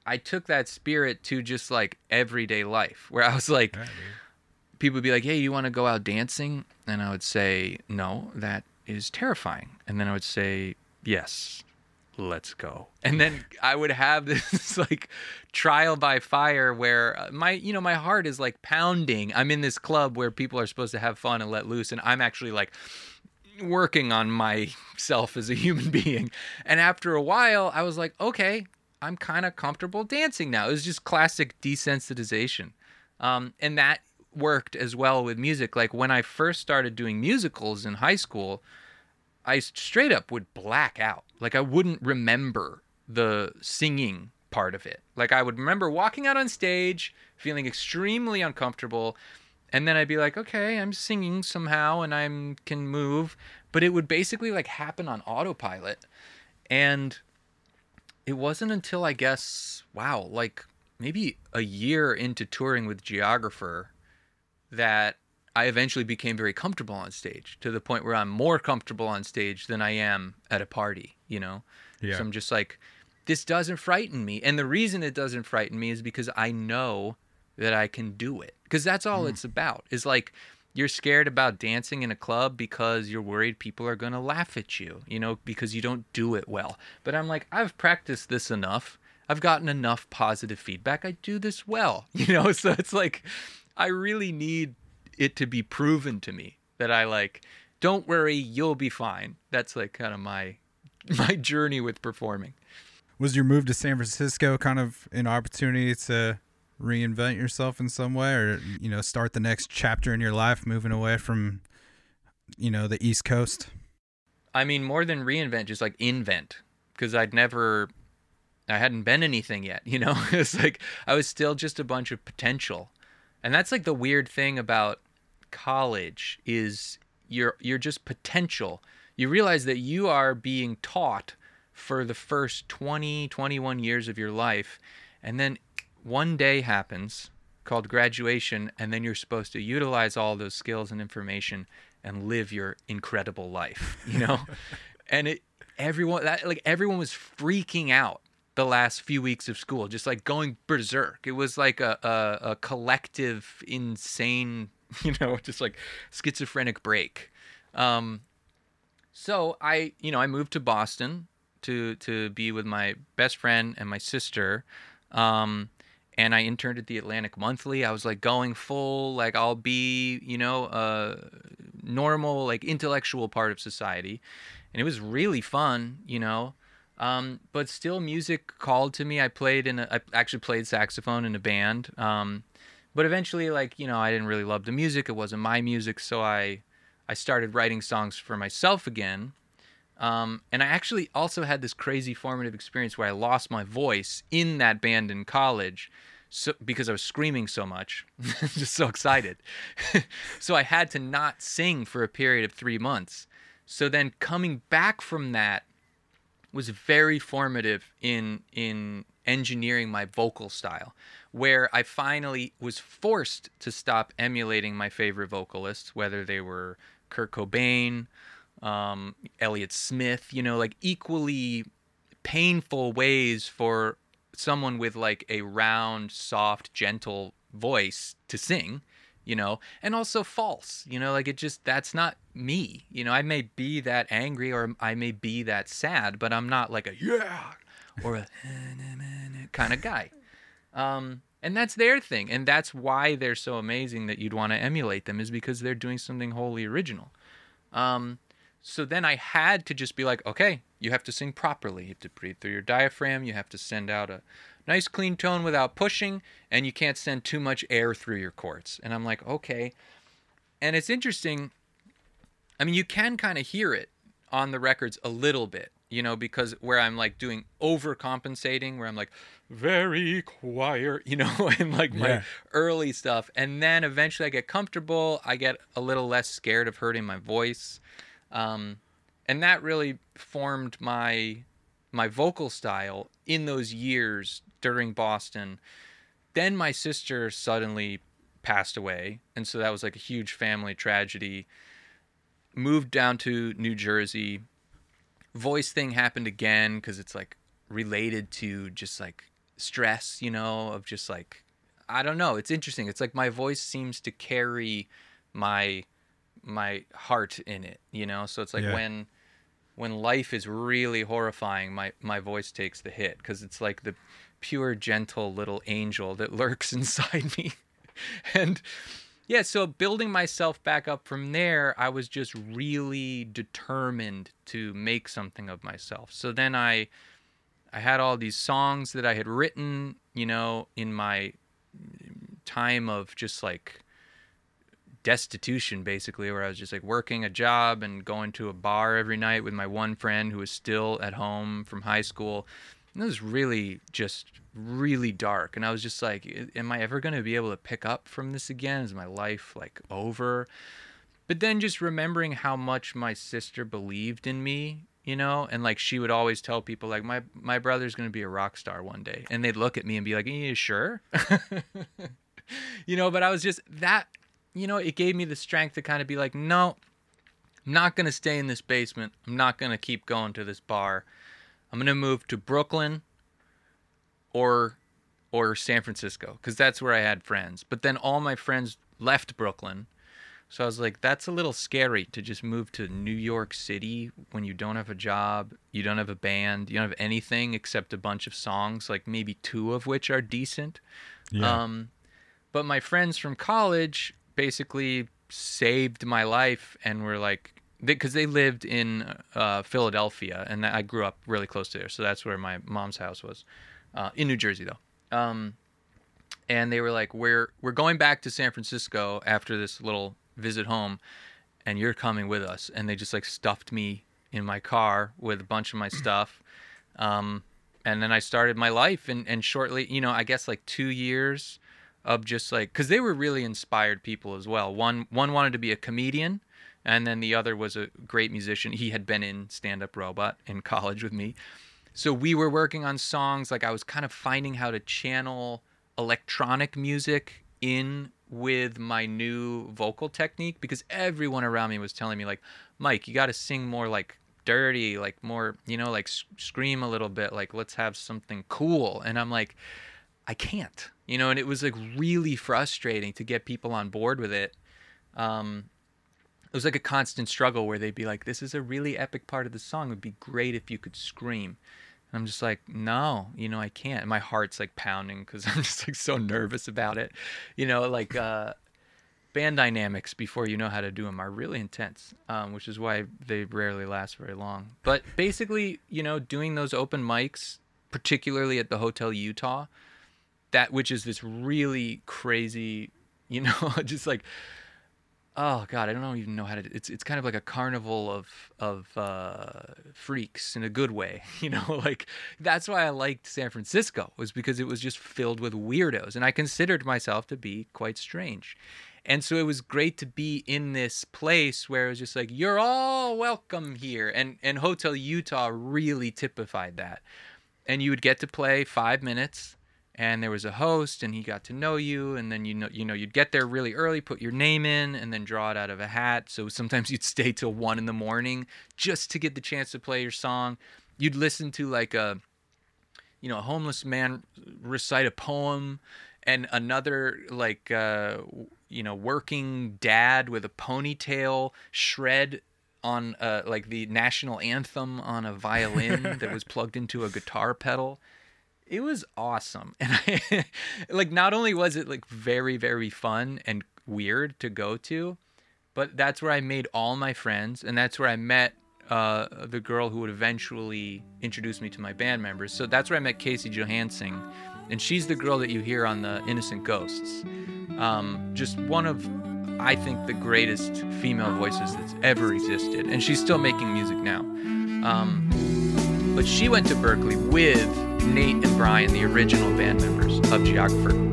I took that spirit to just like everyday life, where I was like, people would be like, "Hey, you want to go out dancing?" And I would say, "No, that is terrifying." And then I would say, "Yes, let's go." And then [laughs] I would have this [laughs] like trial by fire where uh, my, you know, my heart is like pounding. I'm in this club where people are supposed to have fun and let loose, and I'm actually like working on myself as a human [laughs] being. And after a while, I was like, "Okay, I'm kind of comfortable dancing now." It was just classic desensitization. Um, and that worked as well with music. Like when I first started doing musicals in high school, I straight up would black out. Like I wouldn't remember the singing part of it. Like I would remember walking out on stage, feeling extremely uncomfortable, and then I'd be like, "Okay, I'm singing somehow and I'm can move," but it would basically like happen on autopilot. And it wasn't until I guess, wow, like maybe a year into touring with Geographer that I eventually became very comfortable on stage to the point where I'm more comfortable on stage than I am at a party, you know? Yeah. So I'm just like, this doesn't frighten me. And the reason it doesn't frighten me is because I know that I can do it. Because that's all hmm. it's about. Is like, you're scared about dancing in a club because you're worried people are going to laugh at you, you know, because you don't do it well. But I'm like, I've practiced this enough. I've gotten enough positive feedback. I do this well, [laughs] you know? So it's like, I really need it to be proven to me that I like, don't worry, you'll be fine. That's like kind of my [laughs] my journey with performing. Was your move to San Francisco kind of an opportunity to reinvent yourself in some way or you know start the next chapter in your life moving away from you know the East Coast? I mean, more than reinvent, just like invent, because I'd never, I hadn't been anything yet. You know, [laughs] it's like I was still just a bunch of potential, and that's like the weird thing about college is you're you're just potential. You realize that you are being taught for the first 20, 21 years of your life, and then one day happens called graduation, and then you're supposed to utilize all those skills and information and live your incredible life. You know, [laughs] and it everyone that like everyone was freaking out the last few weeks of school, just like going berserk. It was like a, a, a collective, insane, [laughs] you know, just like schizophrenic break. Um, so I, you know, I moved to Boston to to be with my best friend and my sister. Um, and I interned at the Atlantic Monthly. I was like going full, like I'll be, you know, a normal, like intellectual part of society, and it was really fun, you know. Um, but still, music called to me. I played in, a, I actually played saxophone in a band. Um, but eventually, like you know, I didn't really love the music. It wasn't my music, so I, I started writing songs for myself again. Um, and I actually also had this crazy formative experience where I lost my voice in that band in college, so because I was screaming so much, [laughs] just so excited. [laughs] so I had to not sing for a period of three months. So then coming back from that was very formative in in engineering my vocal style where I finally was forced to stop emulating my favorite vocalists whether they were Kurt Cobain um, Elliott Smith you know like equally painful ways for someone with like a round soft gentle voice to sing you know and also false you know like it just that's not me you know i may be that angry or i may be that sad but i'm not like a yeah or a [laughs] kind of guy um and that's their thing and that's why they're so amazing that you'd want to emulate them is because they're doing something wholly original. Um, so then i had to just be like okay you have to sing properly. You have to breathe through your diaphragm. You have to send out a nice clean tone without pushing and you can't send too much air through your chords and i'm like okay. And it's interesting i mean you can kind of hear it on the records a little bit you know because where i'm like doing overcompensating where i'm like very quiet you know [laughs] and like my Yeah. early stuff. And then eventually i get comfortable. I get a little less scared of hurting my voice. Um, and that really formed my my vocal style in those years during boston. Then my sister suddenly passed away. And so that was like a huge family tragedy. Moved down to new jersey voice thing happened again because it's like related to just like stress you know of just like i don't know it's interesting it's like my voice seems to carry my my heart in it you know so it's like Yeah. when when life is really horrifying my my voice takes the hit because it's like the pure gentle little angel that [laughs] lurks inside me and yeah so building myself back up from there i was just really determined to make something of myself. So then i i had all these songs that i had written you know in my mm, time of just like destitution basically where i was just like working a job and going to a bar every night with my one friend who was still at home from high school and it was really just really dark and i was just like am i ever going to be able to pick up from this again? Is my life like over? But then just remembering how much my sister believed in me you know and like she would always tell people like my my brother's going to be a rock star one day. And they'd look at me and be like are you sure? [laughs] You know but i was just that you know it gave me the strength to kind of be like no i'm not going to stay in this basement. I'm not going to keep going to this bar i'm going to move to brooklyn or or san francisco because that's where i had friends but then all my friends left brooklyn so I was like, that's a little scary to just move to New York City when you don't have a job, you don't have a band, you don't have anything except a bunch of songs, like maybe two of which are decent. Yeah. Um, but my friends from college basically saved my life and were like, because they, lived in uh, Philadelphia and I grew up really close to there. So that's where my mom's house was uh, in New Jersey, though. Um, and they were like, "We're we're going back to San Francisco after this little visit home, and you're coming with us." And they just like stuffed me in my car with a bunch of my [clears throat] stuff, um, and then I started my life. And and shortly, you know, I guess like two years of just like because they were really inspired people as well. One one wanted to be a comedian, and then the other was a great musician. He had been in Stand Up Robot in college with me. So we were working on songs like I was kind of finding how to channel electronic music in with my new vocal technique because everyone around me was telling me like Mike you got to sing more like dirty like more you know like scream a little bit like let's have something cool and I'm like I can't you know and it was like really frustrating to get people on board with it um it was like a constant struggle where they'd be like this is a really epic part of the song it would be great if you could scream and I'm just like, no, you know, I can't. And my heart's like pounding because [laughs] I'm just like so nervous about it. You know, like uh, band dynamics before you know how to do them are really intense, um, which is why they rarely last very long. But basically, you know, doing those open mics, particularly at the Hotel Utah, that which is this really crazy, you know, [laughs] just like oh god i don't even know how to it's it's kind of like a carnival of of uh freaks in a good way [laughs] you know like that's why i liked san francisco was because it was just filled with weirdos and i considered myself to be quite strange. And so it was great to be in this place where it was just like you're all welcome here and and hotel utah really typified that. And you would get to play five minutes and there was a host and he got to know you and then you know you know you'd get there really early put your name in and then draw it out of a hat. So sometimes you'd stay till one in the morning just to get the chance to play your song. You'd listen to like a you know a homeless man recite a poem and another like uh you know working dad with a ponytail shred on uh like the national anthem on a violin that was plugged into a guitar pedal it was awesome. [laughs] And I, like not only was it like very very fun and weird to go to but that's where i made all my friends and that's where i met uh, the girl who would eventually introduce me to my band members. So that's where i met casey johansson and she's the girl that you hear on the innocent ghosts. Um, just one of i think the greatest female voices that's ever existed and she's still making music now. Um, but she went to berklee with Nate and Brian, the original band members of Geographer.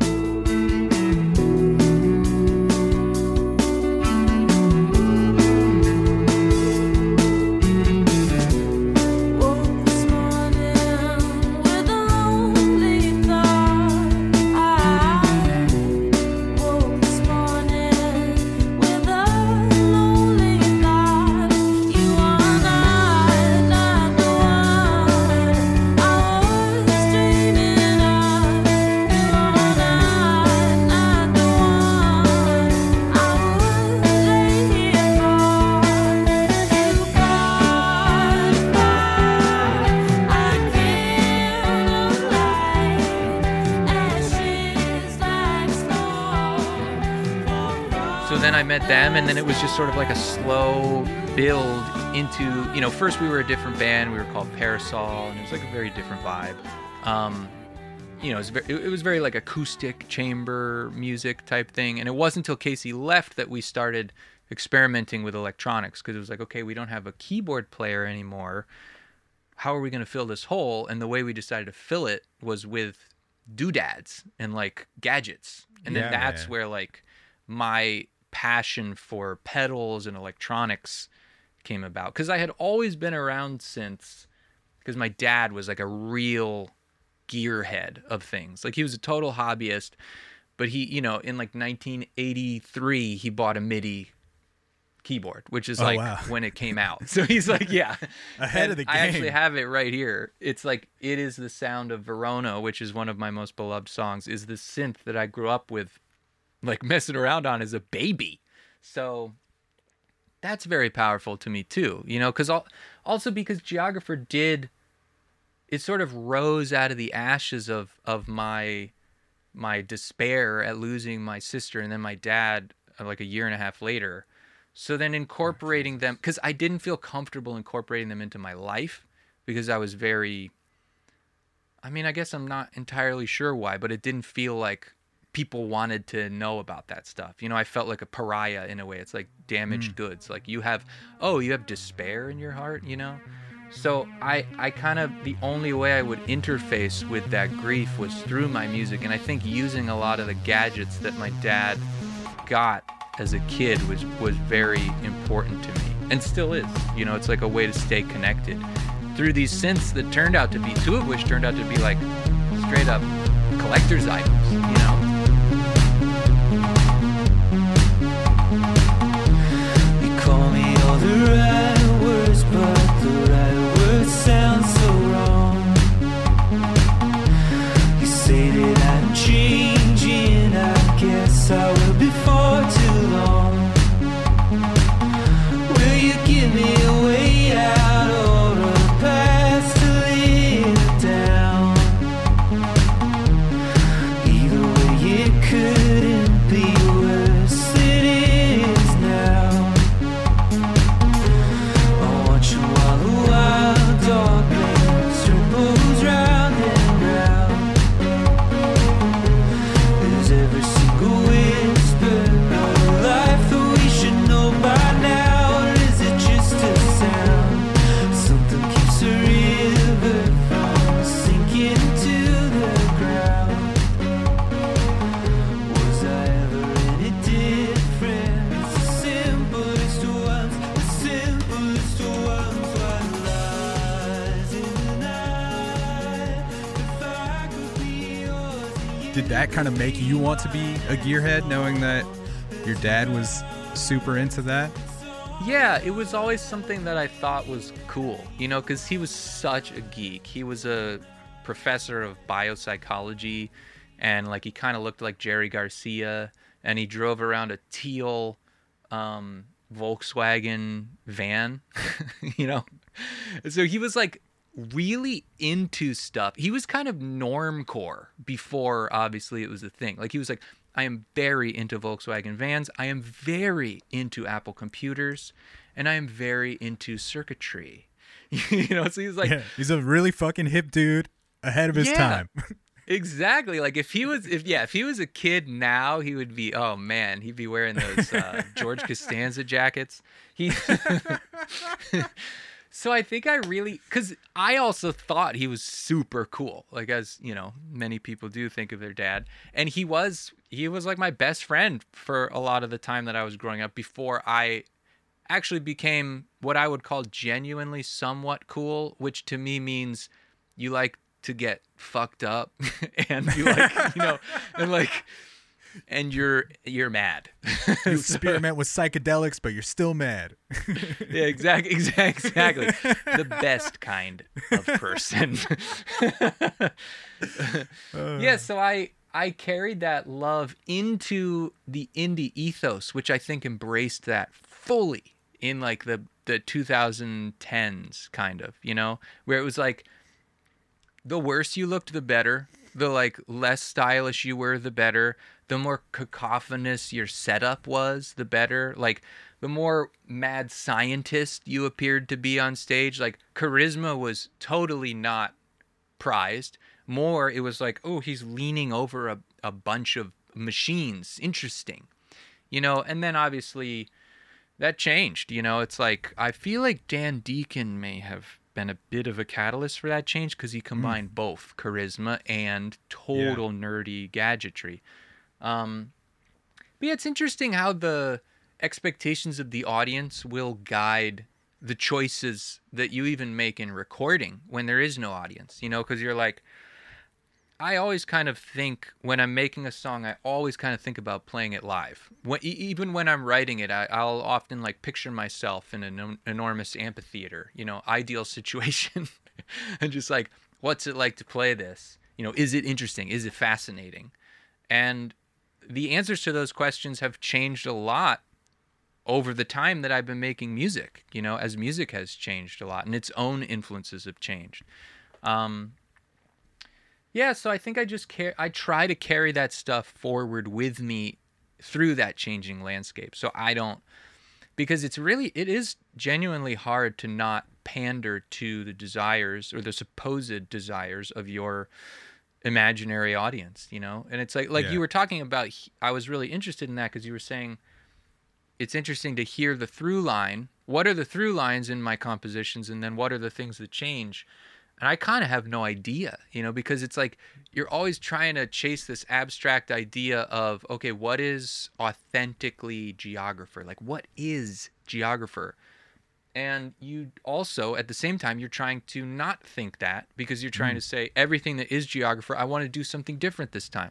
Sort of like a slow build into, you know, first we were a different band. We were called Parasol, and it was like a very different vibe. Um, you know, it was, very, it was very like acoustic chamber music type thing. And it wasn't until Casey left that we started experimenting with electronics because it was like, okay, we don't have a keyboard player anymore. How are we going to fill this hole? And the way we decided to fill it was with doodads and like gadgets. And then Yeah, that's man. where like my passion for pedals and electronics came about because I had always been around since because my dad was like a real gearhead of things. Like he was a total hobbyist, but he, you know, in like 1983, he bought a MIDI keyboard, which is Oh, like wow. when it came out. [laughs] So he's like, yeah, [laughs] Ahead of And the I actually have it right here. It's like it is the sound of Verona, which is one of my most beloved songs. Is the synth that I grew up with, like [laughs] messing around on as a baby. So that's very powerful to me too. You know, because also because Geographer did, it sort of rose out of the ashes of of my my despair at losing my sister and then my dad uh, like a year and a half later. So then incorporating them because I didn't feel comfortable incorporating them into my life because I was very. I mean, I guess I'm not entirely sure why, but it didn't feel like people wanted to know about that stuff. You know, I felt like a pariah in a way. It's like damaged mm. goods. Like you have, oh, you have despair in your heart. You know, so I I kind of the only way I would interface with that grief was through my music, and I think using a lot of the gadgets that my dad got as a kid was was very important to me, and still is. You know, it's like a way to stay connected through these synths that turned out to be two of which turned out to be like straight up collector's items. You know. Me that kind of make you want to be a gearhead, knowing that your dad was super into that? Yeah, it was always something that I thought was cool, you know, because he was such a geek. He was a professor of biopsychology, and like he kind of looked like Jerry Garcia, and he drove around a teal um, Volkswagen van, [laughs] you know. So he was like really into stuff. He was kind of normcore before obviously it was a thing. Like he was like, I am very into Volkswagen vans. I am very into Apple computers, and I am very into circuitry. [laughs] you know, so he's like, yeah, he's a really fucking hip dude ahead of his Yeah. time. [laughs] Exactly. Like if he was, if yeah, if he was a kid now, he would be. Oh man, he'd be wearing those uh, George [laughs] Costanza jackets. He. So I think I really, because I also thought he was super cool. Like as you know, many people do think of their dad, and he was. He was like my best friend for a lot of the time that I was growing up before I actually became what I would call genuinely somewhat cool, which to me means you like to get fucked up [laughs] and you like, you know, and like and you're you're mad. [laughs] You [laughs] experiment with psychedelics, but you're still mad. [laughs] yeah, exactly, exactly, exactly. The best kind of person. yeah, so I I carried that love into the indie ethos, which I think embraced that fully in like the the 2010s kind of, you know, where it was like the worse you looked the better, the like less stylish you were the better, the more cacophonous your setup was the better, like the more mad scientist you appeared to be on stage, like charisma was totally not prized. More, it was like, oh, he's leaning over a, a bunch of machines. Interesting. You know, and then obviously that changed. You know, it's like, I feel like Dan Deacon may have been a bit of a catalyst for that change because he hmm. combined both charisma and total nerdy gadgetry. Um, but yeah, it's interesting how the expectations of the audience will guide the choices that you even make in recording when there is no audience, you know, because you're like, I always kind of think when I'm making a song, I always kind of think about playing it live. When, even when I'm writing it, I, I'll often like picture myself in an enormous amphitheater, you know, ideal [laughs] situation, and just like, what's it like to play this? You know, is it interesting? Is it fascinating? And the answers to those questions have changed a lot over the time that I've been making music, you know, as music has changed a lot and its own influences have changed. Um, yeah, so I think I just care. I try to carry that stuff forward with me through that changing landscape. So I don't, because it's really, it is genuinely hard to not pander to the desires or the supposed desires of your imaginary audience, you know? And it's like, like Yeah. you were talking about, I was really interested in that because you were saying, it's interesting to hear the through line. What are the through lines in my compositions, and then what are the things that change? And I kind of have no idea, you know, because it's like you're always trying to chase this abstract idea of, okay, what is authentically geographer? Like, what is geographer? And you also, at the same time, you're trying to not think that because you're trying to say everything that is geographer, I want to do something different this time,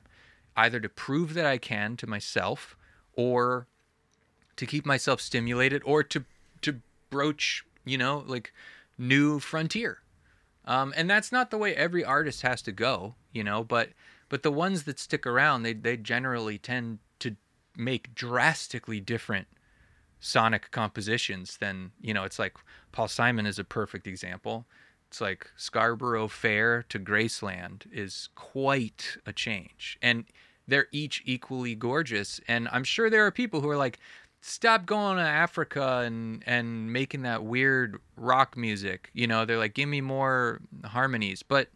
either to prove that I can to myself or to keep myself stimulated or to to broach you know like new frontier. Um, and that's not the way every artist has to go you know but but the ones that stick around they they generally tend to make drastically different sonic compositions then you know it's like paul simon is a perfect example. It's like scarborough fair to graceland is quite a change and they're each equally gorgeous and i'm sure there are people who are like stop going to africa and and making that weird rock music you know they're like give me more harmonies but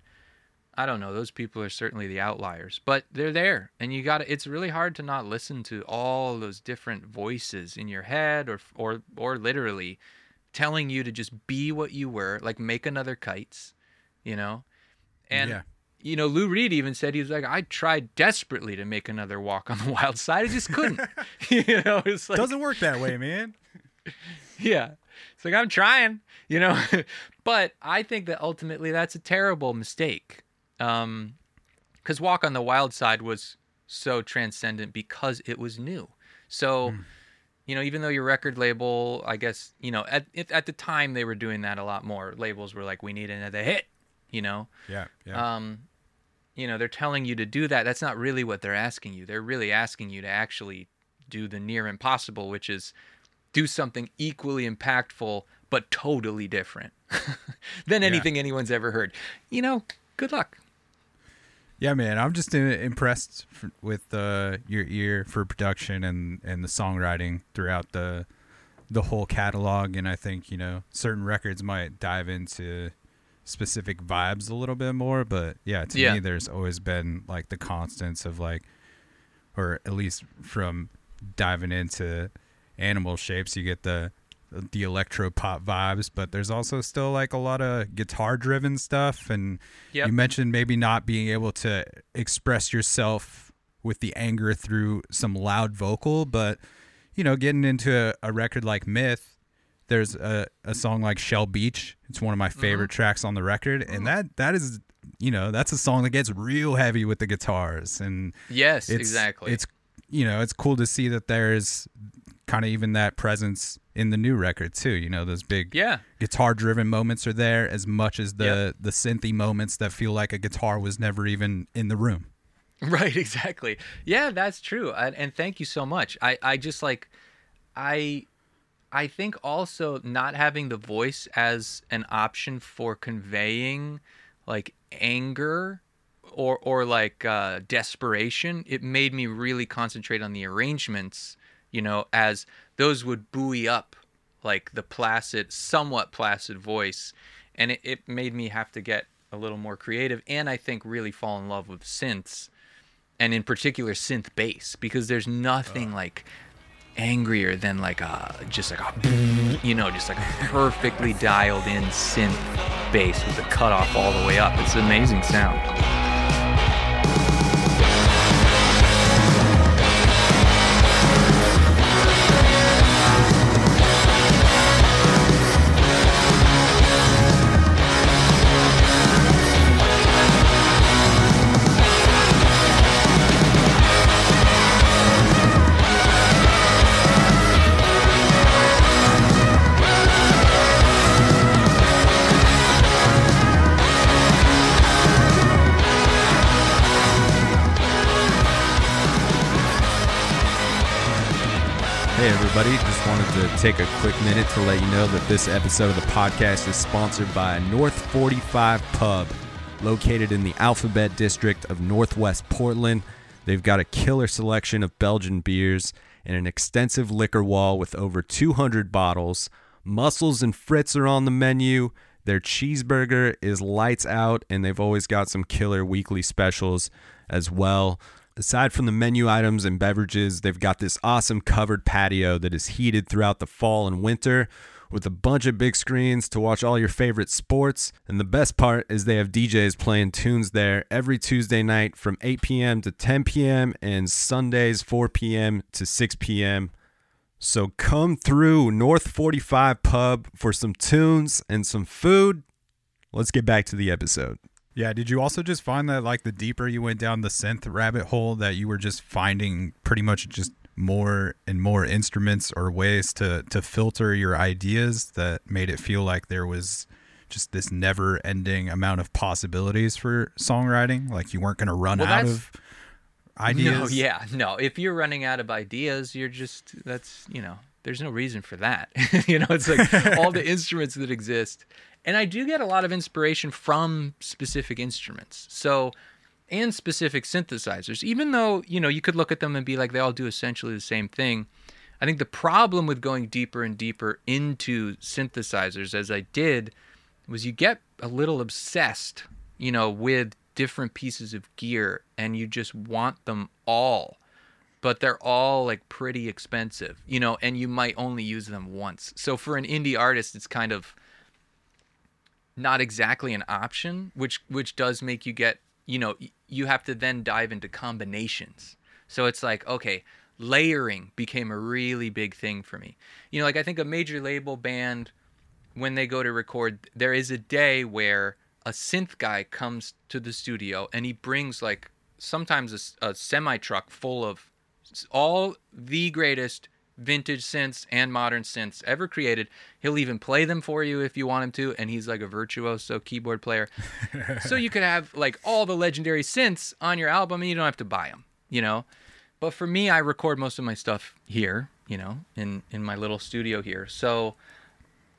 I don't know. Those people are certainly the outliers, but they're there, and you got to It's really hard to not listen to all those different voices in your head, or or or literally telling you to just be what you were, like make another kites, you know. And Yeah. you know, Lou Reed even said he was like, I tried desperately to make another Walk on the [laughs] Wild Side, I just couldn't. [laughs] [laughs] you know, it's like Doesn't work that way, man. yeah. It's like I'm trying, you know. but I think that ultimately that's a terrible mistake. Um cuz Walk on the Wild Side was so transcendent because it was new. So, you know, even though your record label, I guess, you know, at at the time they were doing that a lot more. Labels were like we need another hit, you know. Yeah, yeah. Um you know, they're telling you to do that. That's not really what they're asking you. They're really asking you to actually do the near impossible, which is do something equally impactful but totally different [laughs] than anything anyone's ever heard. You know, good luck. Yeah, man, I'm just impressed with uh, your ear for production and, and the songwriting throughout the the whole catalog. And I think you know certain records might dive into specific vibes a little bit more, but yeah, to Yeah. me, there's always been like the constants of like, or at least from diving into animal shapes, you get the the electro pop vibes, but there's also still like a lot of guitar driven stuff. And Yep. you mentioned maybe not being able to express yourself with the anger through some loud vocal, but you know, getting into a, a record like Myth, there's a, a song like Shell Beach. It's one of my mm-hmm. favorite tracks on the record, and mm. that that is you know that's a song that gets real heavy with the guitars and Yes, it's, exactly. It's you know it's cool to see that there's kind of even that presence in the new record too. You know those big yeah. guitar driven moments are there as much as the Yep. the synthy moments that feel like a guitar was never even in the room. [laughs] Right, exactly. Yeah, that's true. And, and thank you so much. I, I just like, I, I think also not having the voice as an option for conveying like anger or or like uh, desperation, it made me really concentrate on the arrangements. You know, as those would buoy up like the placid, somewhat placid voice, and it, it made me have to get a little more creative, and I think really fall in love with synths and in particular synth bass because there's nothing like angrier than like a just like a [laughs] you know just like a perfectly dialed in synth bass with the cutoff all the way up. It's an amazing sound everybody. Just wanted to take a quick minute to let you know that this episode of the podcast is sponsored by North 45 Pub, located in the Alphabet District of Northwest Portland. They've got a killer selection of Belgian beers and an extensive liquor wall with over 200 bottles. Mussels and Frites are on the menu. Their cheeseburger is lights out, and they've always got some killer weekly specials as well. Aside from the menu items and beverages, they've got this awesome covered patio that is heated throughout the fall and winter with a bunch of big screens to watch all your favorite sports. And the best part is they have DJs playing tunes there every Tuesday night from 8 p.m. to 10 p.m. and Sundays 4 p.m. to 6 p.m. So come through North 45 Pub for some tunes and some food. Let's get back to the episode. Yeah, did you also just find that like the deeper you went down the synth rabbit hole that you were just finding pretty much just more and more instruments or ways to to filter your ideas that made it feel like there was just this never-ending amount of possibilities for songwriting? Like you weren't going to run Well, out of ideas. no [laughs] yeah no. If you're running out of ideas you're just that's you know there's no reason for that. [laughs] You know it's like [laughs] all the instruments that exist and i do get a lot of inspiration from specific instruments so and specific synthesizers even though you know you could look at them and be like they all do essentially the same thing i think the problem with going deeper and deeper into synthesizers as i did was you get a little obsessed, you know, with different pieces of gear and you just want them all. But they're all like pretty expensive, you know, and you might only use them once. So for an indie artist, it's kind of not exactly an option, which which does make you get, you know, you have to then dive into combinations. So it's like, okay, layering became a really big thing for me. You know, like I think a major label band when they go to record, there is a day where a synth guy comes to the studio and he brings like sometimes a semi truck full of all the greatest vintage synths and modern synths ever created. He'll even play them for you if you want him to, and he's like a virtuoso keyboard player. [laughs] so you could have like all the legendary synths on your album and you don't have to buy them, you know? But for me, I record most of my stuff here, you know, in in my little studio here. So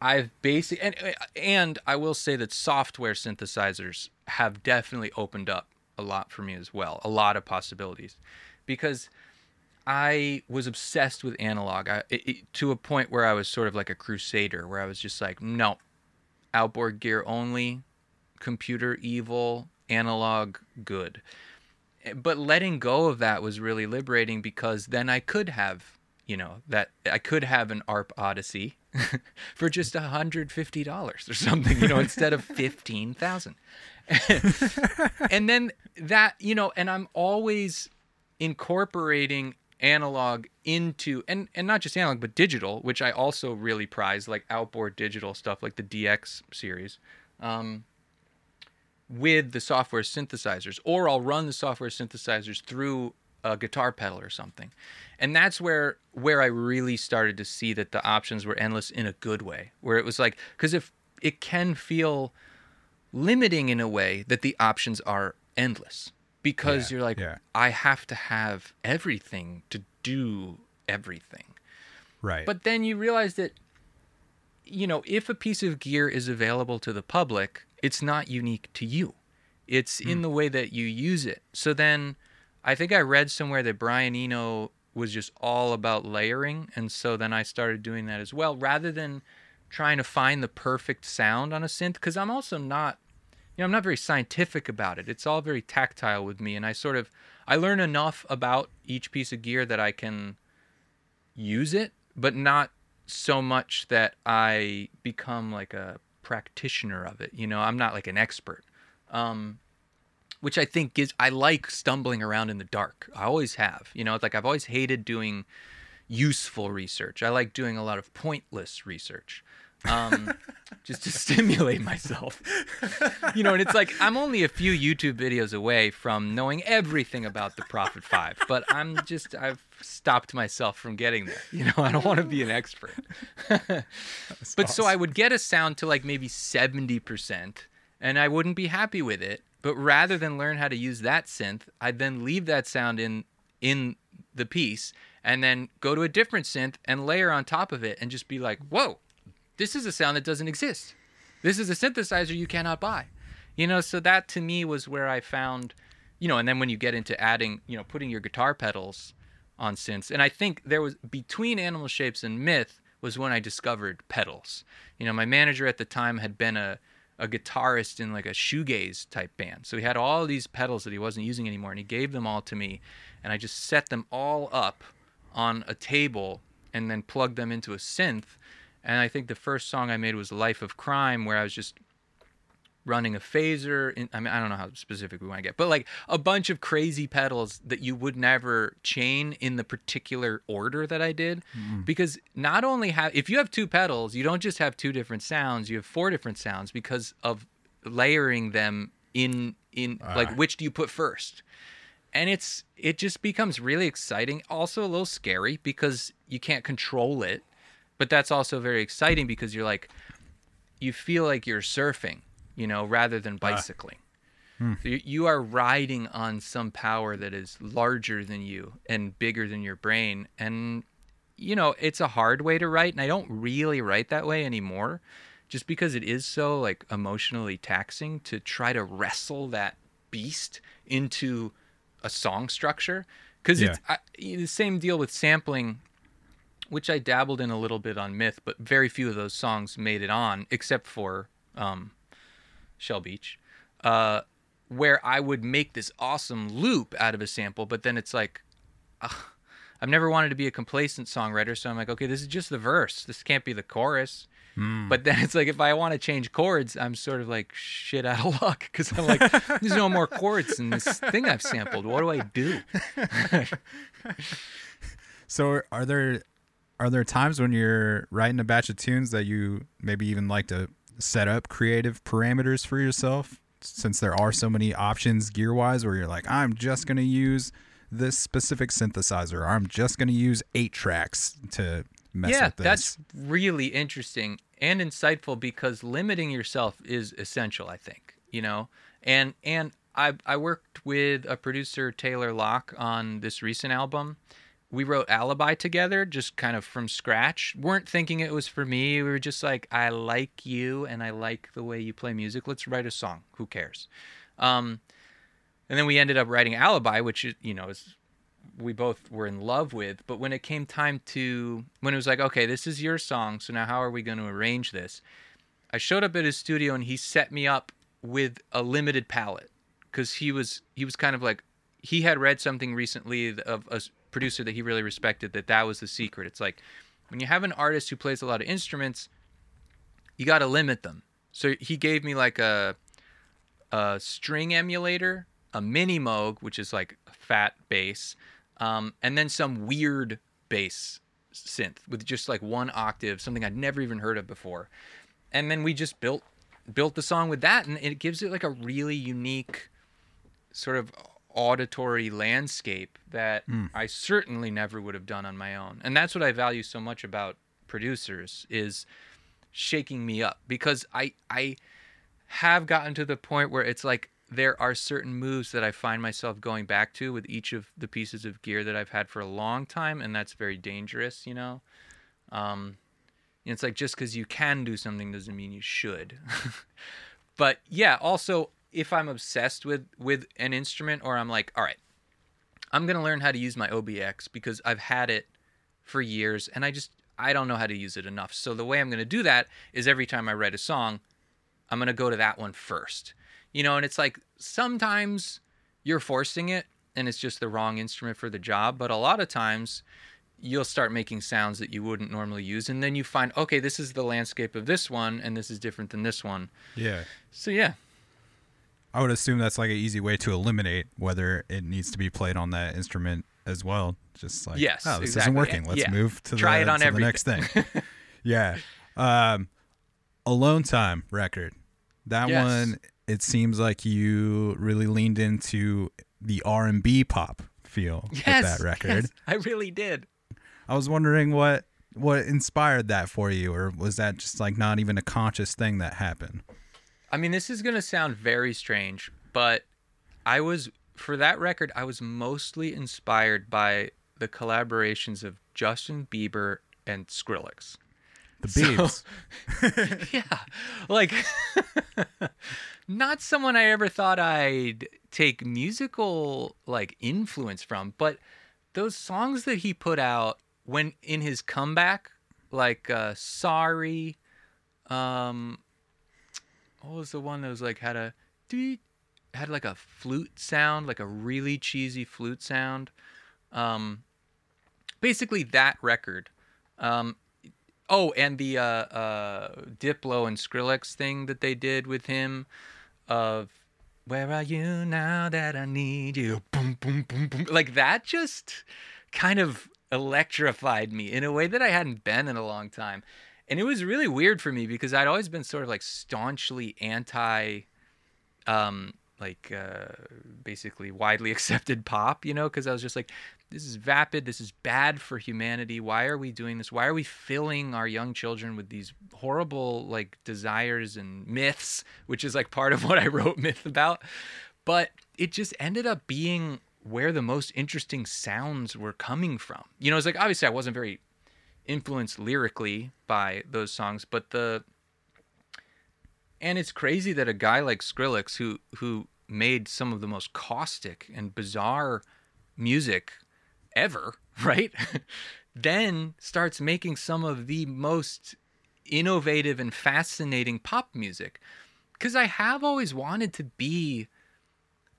I've basic and and I will say that software synthesizers have definitely opened up a lot for me as well. A lot of possibilities, because I was obsessed with analog I, it, it- to a point where I was sort of like a crusader, where I was just like, no, outboard gear only, computer evil, analog good. Eh, but letting go of that was really liberating because then I could have, you know, that I could have an ARP Odyssey [laughs] for just $150 or something, you know, [laughs] instead of 15,000. [laughs] and then that, you know, and I'm always incorporating analog into and and not just analog but digital which i also really prize like outboard digital stuff like the dx series um, with the software synthesizers or i'll run the software synthesizers through a guitar pedal or something. And that's where where i really started to see that the options were endless in a good way where it was like because if it can feel limiting in a way that the options are endless because Yeah, you're like yeah. I have to have everything to do everything. Right. But then you realize that you know, if a piece of gear is available to the public, it's not unique to you. It's in hmm. the way that you use it. So then I think I read somewhere that Brian Eno was just all about layering and so then I started doing that as well rather than trying to find the perfect sound on a synth cuz I'm also not you know, I'm not very scientific about it. It's all very tactile with me and I sort of I learn enough about each piece of gear that I can use it, but not so much that I become like a practitioner of it. You know, I'm not like an expert. Um, which I think gives I like stumbling around in the dark. I always have. You know, it's like I've always hated doing useful research. I like doing a lot of pointless research. Um, [laughs] just to stimulate myself. You know, and it's like I'm only a few YouTube videos away from knowing everything about the Prophet 5, but I'm just I've stopped myself from getting there. You know, I don't want to be an expert. but so I would get a sound to like maybe 70% and I wouldn't be happy with it. But rather than learn how to use that synth, I'd then leave that sound in in the piece and then go to a different synth and layer on top of it and just be like, "Whoa, this is a sound that doesn't exist. This is a synthesizer you cannot buy." You know, so that to me was where I found, you know, and then when you get into adding, you know, putting your guitar pedals on synths, and I think there was between Animal Shapes and Myth was when I discovered pedals. You know, my manager at the time had been a a guitarist in like a shoegaze type band. So he had all these pedals that he wasn't using anymore and he gave them all to me and I just set them all up on a table and then plugged them into a synth. And I think the first song I made was Life of Crime where I was just running a phaser in, I mean I don't know how specific we want to get but like a bunch of crazy pedals that you would never chain in the particular order that I did. Mm-hmm. Because not only have if you have two pedals you don't just have two different sounds you have four different sounds because of layering them in in ah. like which do you put first? And it's it just becomes really exciting also a little scary because you can't control it but that's also very exciting because you're like you feel like you're surfing you know rather than ah. bicycling. So you, you are riding on some power that is larger than you and bigger than your brain. And you know it's a hard way to write and i don't really write that way anymore just because it is so like emotionally taxing to try to wrestle that beast into a song structure. Because it's I, the same deal with sampling which i dabbled in a little bit on myth but very few of those songs made it on except for um, shell beach uh, where i would make this awesome loop out of a sample but then it's like ugh, i've never wanted to be a complacent songwriter so i'm like okay this is just the verse this can't be the chorus but then it's like if I want to change chords, I'm sort of like shit out of luck because I'm like, there's no more chords in this thing I've sampled. What do I do? [laughs] So are there are there times when you're writing a batch of tunes that you maybe even like to set up creative parameters for yourself since there are so many options gear wise where you're like I'm just going to use this specific synthesizer or I'm just going to use 8 tracks to mess yeah, with this. that's really interesting and insightful because limiting yourself is essential. I think you know, and and I I worked with a producer Taylor Locke on this recent album, we wrote Alibi together, just kind of from scratch. weren't thinking it was for me. We were just like, I like you and I like the way you play music. Let's write a song. Who cares? Um, and then we ended up writing Alibi, which you know, is we both were in love with. But when it came time to when it was like, okay, this is your song, so now how are we going to arrange this? I showed up at his studio and he set me up with a limited palette because he was he was kind of like he had read something recently of a producer that he really respected that that was the secret. It's like when you have an artist who plays a lot of instruments, you got to limit them. So he gave me like a a string emulator, a mini Moog, which is like a fat bass, um, and then some weird bass synth with just like one octave, something I'd never even heard of before. And then we just built built the song with that, and it gives it like a really unique sort of auditory landscape that I certainly never would have done on my own. And that's what I value so much about producers is shaking me up because I I have gotten to the point where it's like there are certain moves that I find myself going back to with each of the pieces of gear that I've had for a long time, and that's very dangerous, you know. Um, it's like just because you can do something doesn't mean you should. [laughs] but yeah, also if I'm obsessed with with an instrument, or I'm like, all right, I'm gonna learn how to use my OBX because I've had it for years, and I just I don't know how to use it enough. So the way I'm gonna do that is every time I write a song, I'm gonna go to that one first. You know, and it's like sometimes you're forcing it and it's just the wrong instrument for the job, but a lot of times you'll start making sounds that you wouldn't normally use and then you find okay, this is the landscape of this one and this is different than this one. Yeah. So yeah. I would assume that's like an easy way to eliminate whether it needs to be played on that instrument as well. Just like, Yes, oh, this exactly. isn't working. Let's Yeah. move to Try the, it on next thing. [laughs] yeah. Um, Alone Time record. That Yes. one, it seems like you really leaned into the R and B pop feel Yes. with that record. yes, I really did. I was wondering what what inspired that for you, or was that just like not even a conscious thing that happened? I mean, this is going to sound very strange, but I was, for that record, I was mostly inspired by the collaborations of Justin Bieber and Skrillex. The So- [laughs] yeah. Like, [laughs] not someone I ever thought I'd take musical, like, influence from, but those songs that he put out when in his comeback, like, uh, Sorry, um, what was the one that was like had a had like a flute sound, like a really cheesy flute sound. Um, basically that record. Um, oh, and the uh, uh, Diplo and Skrillex thing that they did with him of "Where are you now that I need you?" Boom, boom, boom, boom. Like that just kind of electrified me in a way that I hadn't been in a long time. And it was really weird for me because I'd always been sort of like staunchly anti um like uh basically widely [laughs] accepted pop, you know, because I was just like this is vapid, this is bad for humanity. Why are we doing this? Why are we filling our young children with these horrible like desires and myths, which is like part of [laughs] what I wrote myth about. But it just ended up being where the most interesting sounds were coming from. You know, it's like obviously I wasn't very influenced lyrically by those songs, but the and it's crazy that a guy like Skrillex who who made some of the most caustic and bizarre music ever, [laughs] right? then starts making some of the most innovative and fascinating pop music. Cuz I have always wanted to be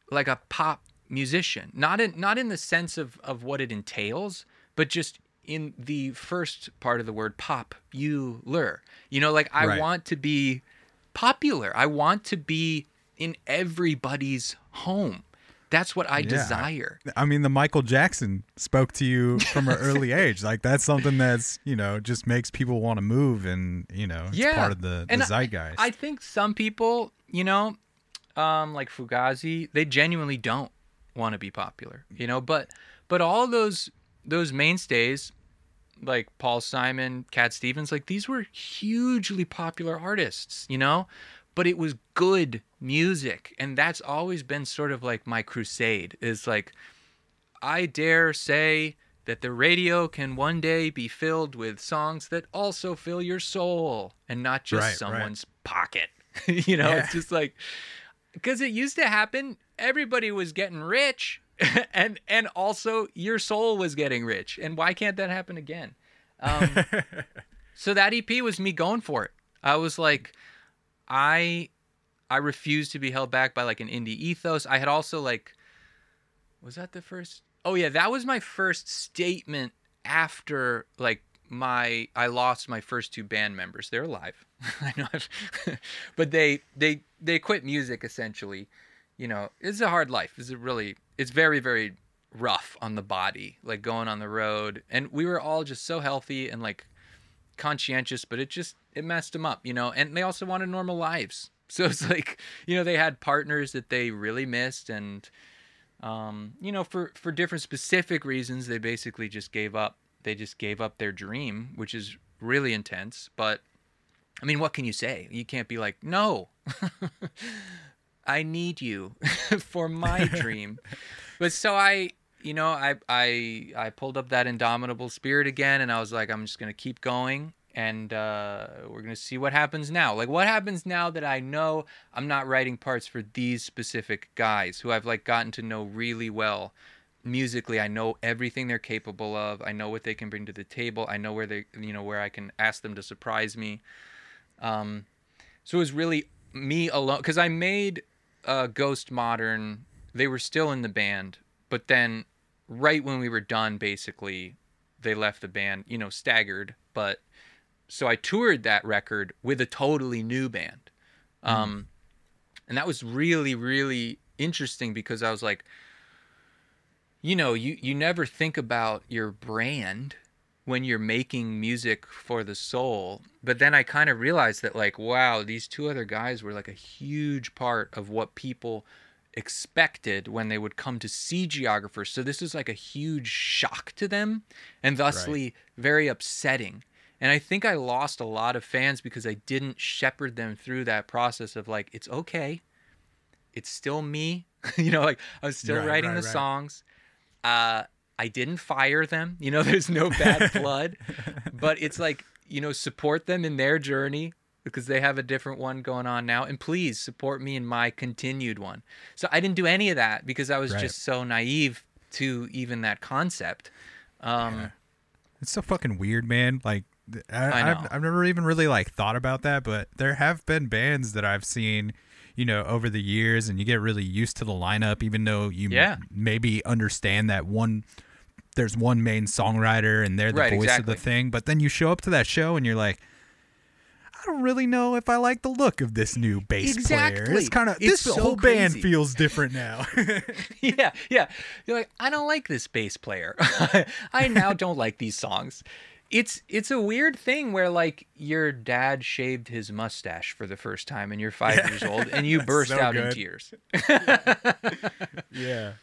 like a pop musician not in not in the sense of of what it entails but just in the first part of the word pop you lure you know like i Right. want to be popular i want to be in everybody's home that's what i Yeah. desire I mean, the Michael Jackson spoke to you from an early [laughs] age. Like that's something that's you know just makes people want to move, and you know it's yeah part of the, the And I- zeitgeist. I, think some people you know um like fugazi they genuinely don't want to be popular you know but but all those those mainstays like Paul Simon, Cat Stevens, like these were hugely popular artists, you know? But it was good music. And that's always been sort of like my crusade is like, I dare say that the radio can one day be filled with songs that also fill your soul and not just Right, right. someone's pocket. [laughs] you know, Yeah. it's just like because it used to happen. Everybody was getting rich, [laughs] and and also your soul was getting rich. And why can't that happen again? Um, [laughs] so that EP was me going for it. I was like, I I refused to be held back by like an indie ethos. I had also like, was that the first? Oh yeah, that was my first statement after like my I lost my first two band members. They're alive. [laughs] I know, but they they they quit music essentially. You know, it's a hard life. It's a really it's very very rough on the body, like going on the road. And we were all just so healthy and like conscientious, but it just it messed them up, you know. And they also wanted normal lives, [laughs] so it's like you know they had partners that they really missed, and um, you know for for different specific reasons they basically just gave up. They just gave up their dream, which is really intense. But I mean, what can you say? You can't be like, no, [laughs] I need you [laughs] for my dream. But so I, you know, I I I pulled up that indomitable spirit again, and I was like, I'm just gonna keep going, and uh, we're gonna see what happens now. Like, what happens now that I know I'm not writing parts for these specific guys who I've like gotten to know really well. Musically, I know everything they're capable of. I know what they can bring to the table. I know where they, you know, where I can ask them to surprise me. Um, so it was really me alone because I made uh, Ghost Modern. They were still in the band, but then right when we were done, basically, they left the band. You know, staggered. But so I toured that record with a totally new band, um, and that was really really interesting because I was like, you know, you you never think about your brand when you're making music for the soul. But then I kind of realized that, like, wow, these two other guys were like a huge part of what people expected when they would come to see geographers. So this was like a huge shock to them and thusly very upsetting. And I think I lost a lot of fans because I didn't shepherd them through that process of like, it's okay. It's still me. [laughs] you know, like I was still Right, writing right, the right. songs. Uh, I didn't fire them. You know, [laughs] there's no bad [laughs] blood, but it's like, you know, support them in their journey because they have a different one going on now. And please support me in my continued one. So I didn't do any of that because I was Right. just so naive to even that concept. Um, It's so fucking weird, man. Like, I, I I've. I've never even really like thought about that, but there have been bands that I've seen, you know, over the years, and you get really used to the lineup, even though you m- maybe understand that one. There's one main songwriter, and they're the Right, voice exactly. of the thing. But then you show up to that show, and you're like, I don't really know if I like the look of this new bass player. Exactly. It's kind of this so whole band feels different now. [laughs] yeah, yeah. You're like, I don't like this bass player. [laughs] I now don't like these songs. It's it's a weird thing where like your dad shaved his mustache for the first time and you're five years old and [laughs] you burst so out in tears. [laughs] yeah.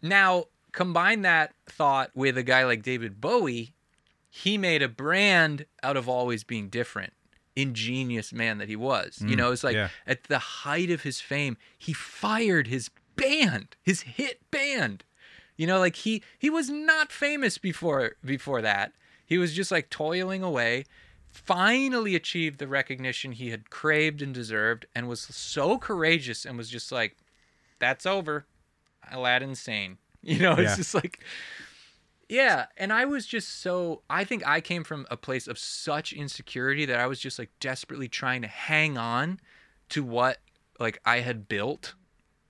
Now combine that thought with a guy like David Bowie. He made a brand out of always being different. Ingenious man that he was. you mm, know, it's like yeah. at the height of his fame, he fired his band, his hit band. You know, like he he was not famous before before that. He was just like toiling away, finally achieved the recognition he had craved and deserved, and was so courageous and was just like, That's over. Aladdin Sane. [laughs] You know, it's Yeah. just like yeah, and I was just so I think I came from a place of such insecurity that I was just like desperately trying to hang on to what like I had built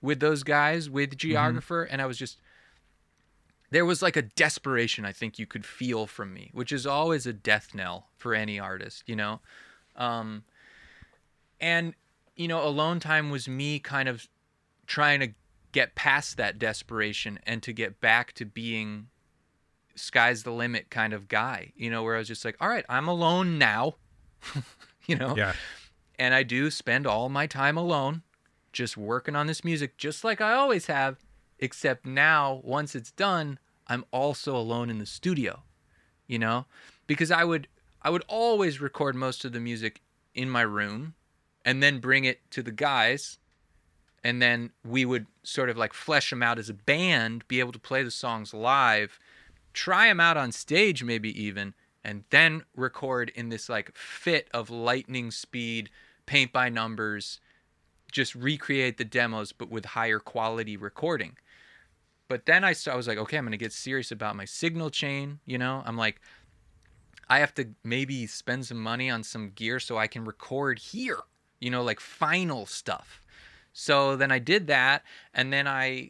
with those guys with mm-hmm. geographer and I was just there was like a desperation I think you could feel from me, which is always a death knell for any artist, you know. Um and you know, alone time was me kind of trying to get past that desperation and to get back to being sky's the limit kind of guy, you know, where I was just like, all right, I'm alone now, [laughs] you know, Yeah. and I do spend all my time alone just working on this music, just like I always have, except now, once it's done, I'm also alone in the studio, you know, because I would, I would always record most of the music in my room and then bring it to the guys and then we would sort of like flesh them out as a band, be able to play the songs live, try them out on stage maybe even and then record in this like fit of lightning speed paint by numbers just recreate the demos but with higher quality recording but then I, I was like okay i'm gonna get serious about my signal chain you know? I'm like i have to maybe spend some money on some gear so i can record here you know like final stuff. So then i did that and then i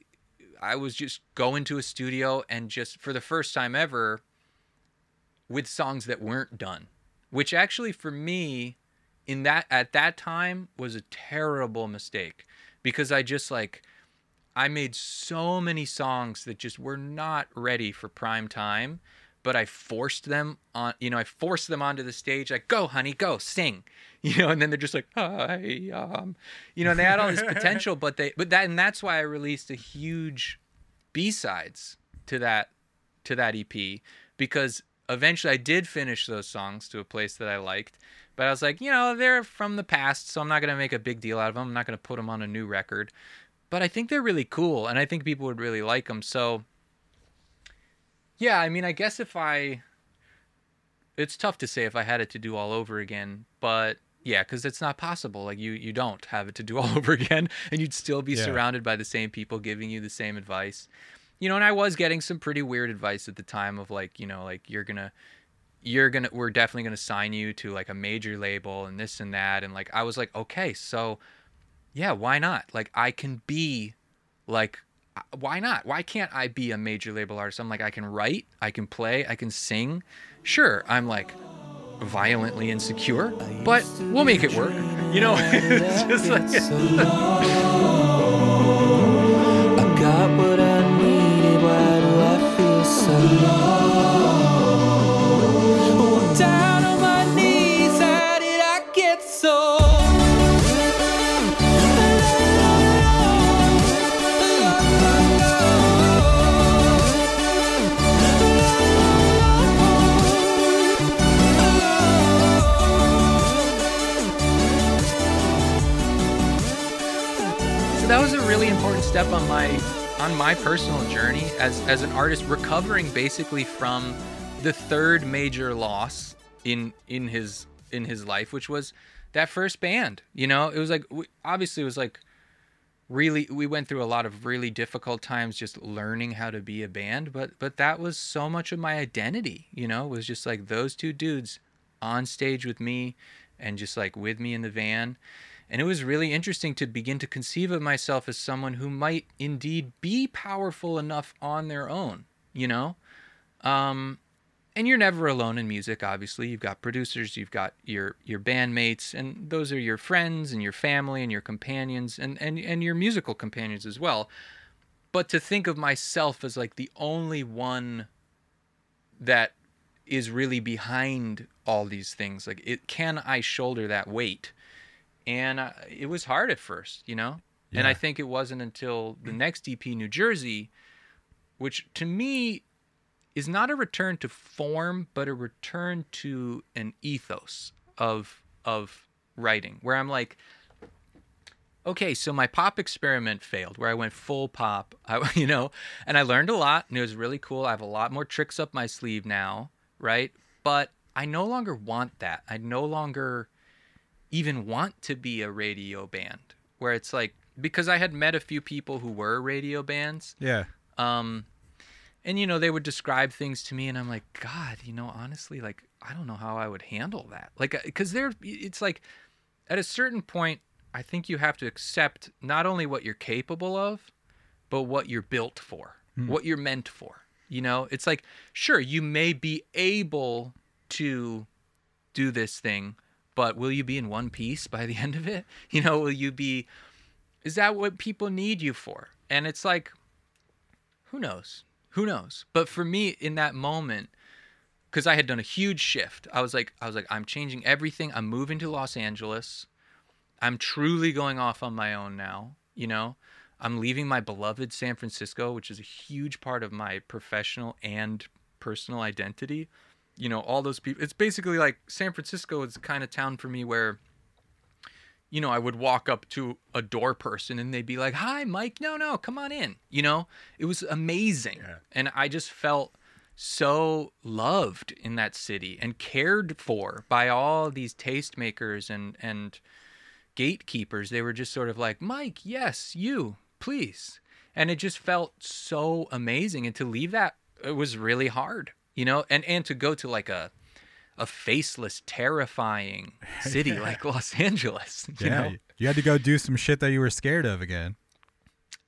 i was just going to a studio and just for the first time ever with songs that weren't done which actually for me in that at that time was a terrible mistake because i just like i made so many songs that just were not ready for prime time but i forced them on you know i forced them onto the stage like go honey go sing [laughs] you know and then they're just like hi um you know and they had all this potential but they but that and that's why i released a huge b-sides to that to that ep because eventually i did finish those songs to a place that i liked but i was like you know they're from the past so i'm not to make a big deal out of them i'm not to put them on a new record but i think they're really cool and i think people would really like them so yeah i mean i guess if i it's tough to say if i had it to do all over again but yeah because it's not possible like you you don't have it to do [laughs] all over again and you'd still be Yeah. surrounded by the same people giving you the same advice you know and i was getting some pretty weird advice at the time of like you know like you're gonna you're gonna we're definitely gonna sign you to like a major label and this and that and like i was like okay so yeah why not? Like i can be like uh, why not? Why can't i be a major label artist? I'm like i can write i can play i can sing. Sure i'm like violently insecure but we'll make it work. You know [laughs] it's just like I step on my on my personal journey as as an artist recovering basically from the third major loss in in his in his life which was that first band you know? It was like we, obviously it was like really we went through a lot of really difficult times just learning how to be a band but but that was so much of my identity you know? Was just like those two dudes on stage with me and just like with me in the van and it was really interesting to begin to conceive of myself as someone who might indeed be powerful enough on their own you know? Um and you're never alone in music obviously. You've got producers you've got your your bandmates and those are your friends and your family and your companions and and, and your musical companions as well. But to think of myself as like the only one that is really behind all these things like it can i shoulder that weight and uh, it was hard at first you know? And i think it wasn't until the next ep new jersey which to me is not a return to form but a return to an ethos of of writing where i'm like okay so my pop experiment failed where i went full pop [laughs] I, you know? And i learned a lot and it was really cool. I have a lot more tricks up my sleeve now right? But i no longer want that. I no longer even want to be a radio band where it's like because i had met a few people who were radio bands Yeah. um and you know they would describe things to me and i'm like god you know honestly like i don't know how i would handle that. Like because they're it's like at a certain point i think you have to accept not only what you're capable of but what you're built for what you're meant for you know? It's like sure you may be able to do this thing but will you be in one piece by the [laughs] end of it? You know will you be is that what people need you for? And it's like who knows? Who knows? But for me in that moment because i had done a huge shift i was like i was like i'm changing everything. I'm moving to los angeles. I'm truly going off on my own now you know? I'm leaving my beloved san francisco which is a huge part of my professional and personal identity you know all those people it's basically like san francisco is the kind of town for me where you know, I would walk up to a door person and they'd be like, "Hi, Mike. No, no, come on in." You know, it was amazing, and I just felt so loved in that city and cared for by all these tastemakers and and gatekeepers. They were just sort of like, Mike, yes, you, please. And it just felt so amazing. And to leave that, it was really hard, you know, and, and to go to like a, a faceless, terrifying [laughs] city like Los Angeles. [laughs] You yeah, know? you- had to go do some shit that you were scared of again.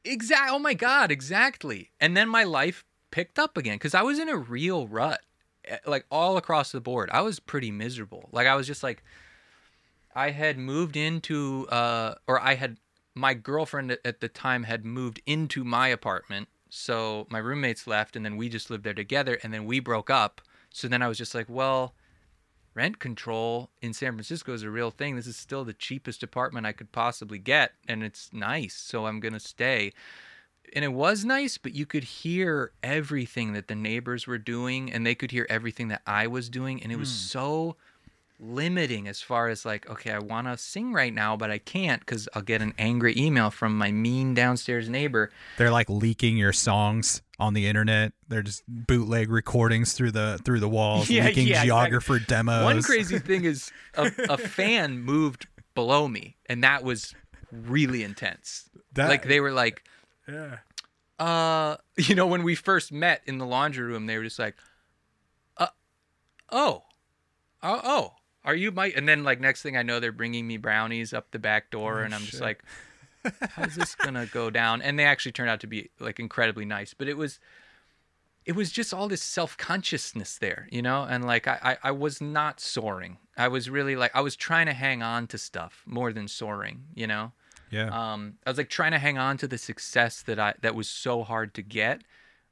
Exact. Oh my God, exactly. And then my life picked up again because I was in a real rut, eh, like all across the board. I was pretty miserable. Like I was just like, I had moved into, uh, or I had, my girlfriend at the time had moved into my apartment. So my roommates left, and then we just lived there together, and then we broke up. So then I was just like, well, rent control in San Francisco is a real thing. This is still the cheapest apartment I could possibly get, and it's nice, so I'm gonna stay. And it was nice, but you could hear everything that the neighbors were doing, and they could hear everything that I was doing, and it was hmm. so limiting as far as like, okay, I want to sing right now, but I can't because I'll get an angry email from my mean downstairs neighbor. They're like leaking your songs on the internet. They're just bootleg recordings through the through the walls, Yeah, leaking yeah, exactly. geographer demos. One crazy thing is a, a [laughs] fan moved below me, and that was really intense. That- like they were like, Yeah. uh, [laughs] you know, when we first met in the laundry room, they were just like, uh, oh, oh, oh, are you Mike? And then like next thing I know, they're bringing me brownies up the back door, and I'm just like, how's this gonna go down? And they actually turned out to be like incredibly nice, but it was. It was just all this self consciousness there, you know, and like I, I, I was not soaring. I was really like I was trying to hang on to stuff more than soaring, you know Yeah. um, I was like trying to hang on to the success that I that was so hard to get,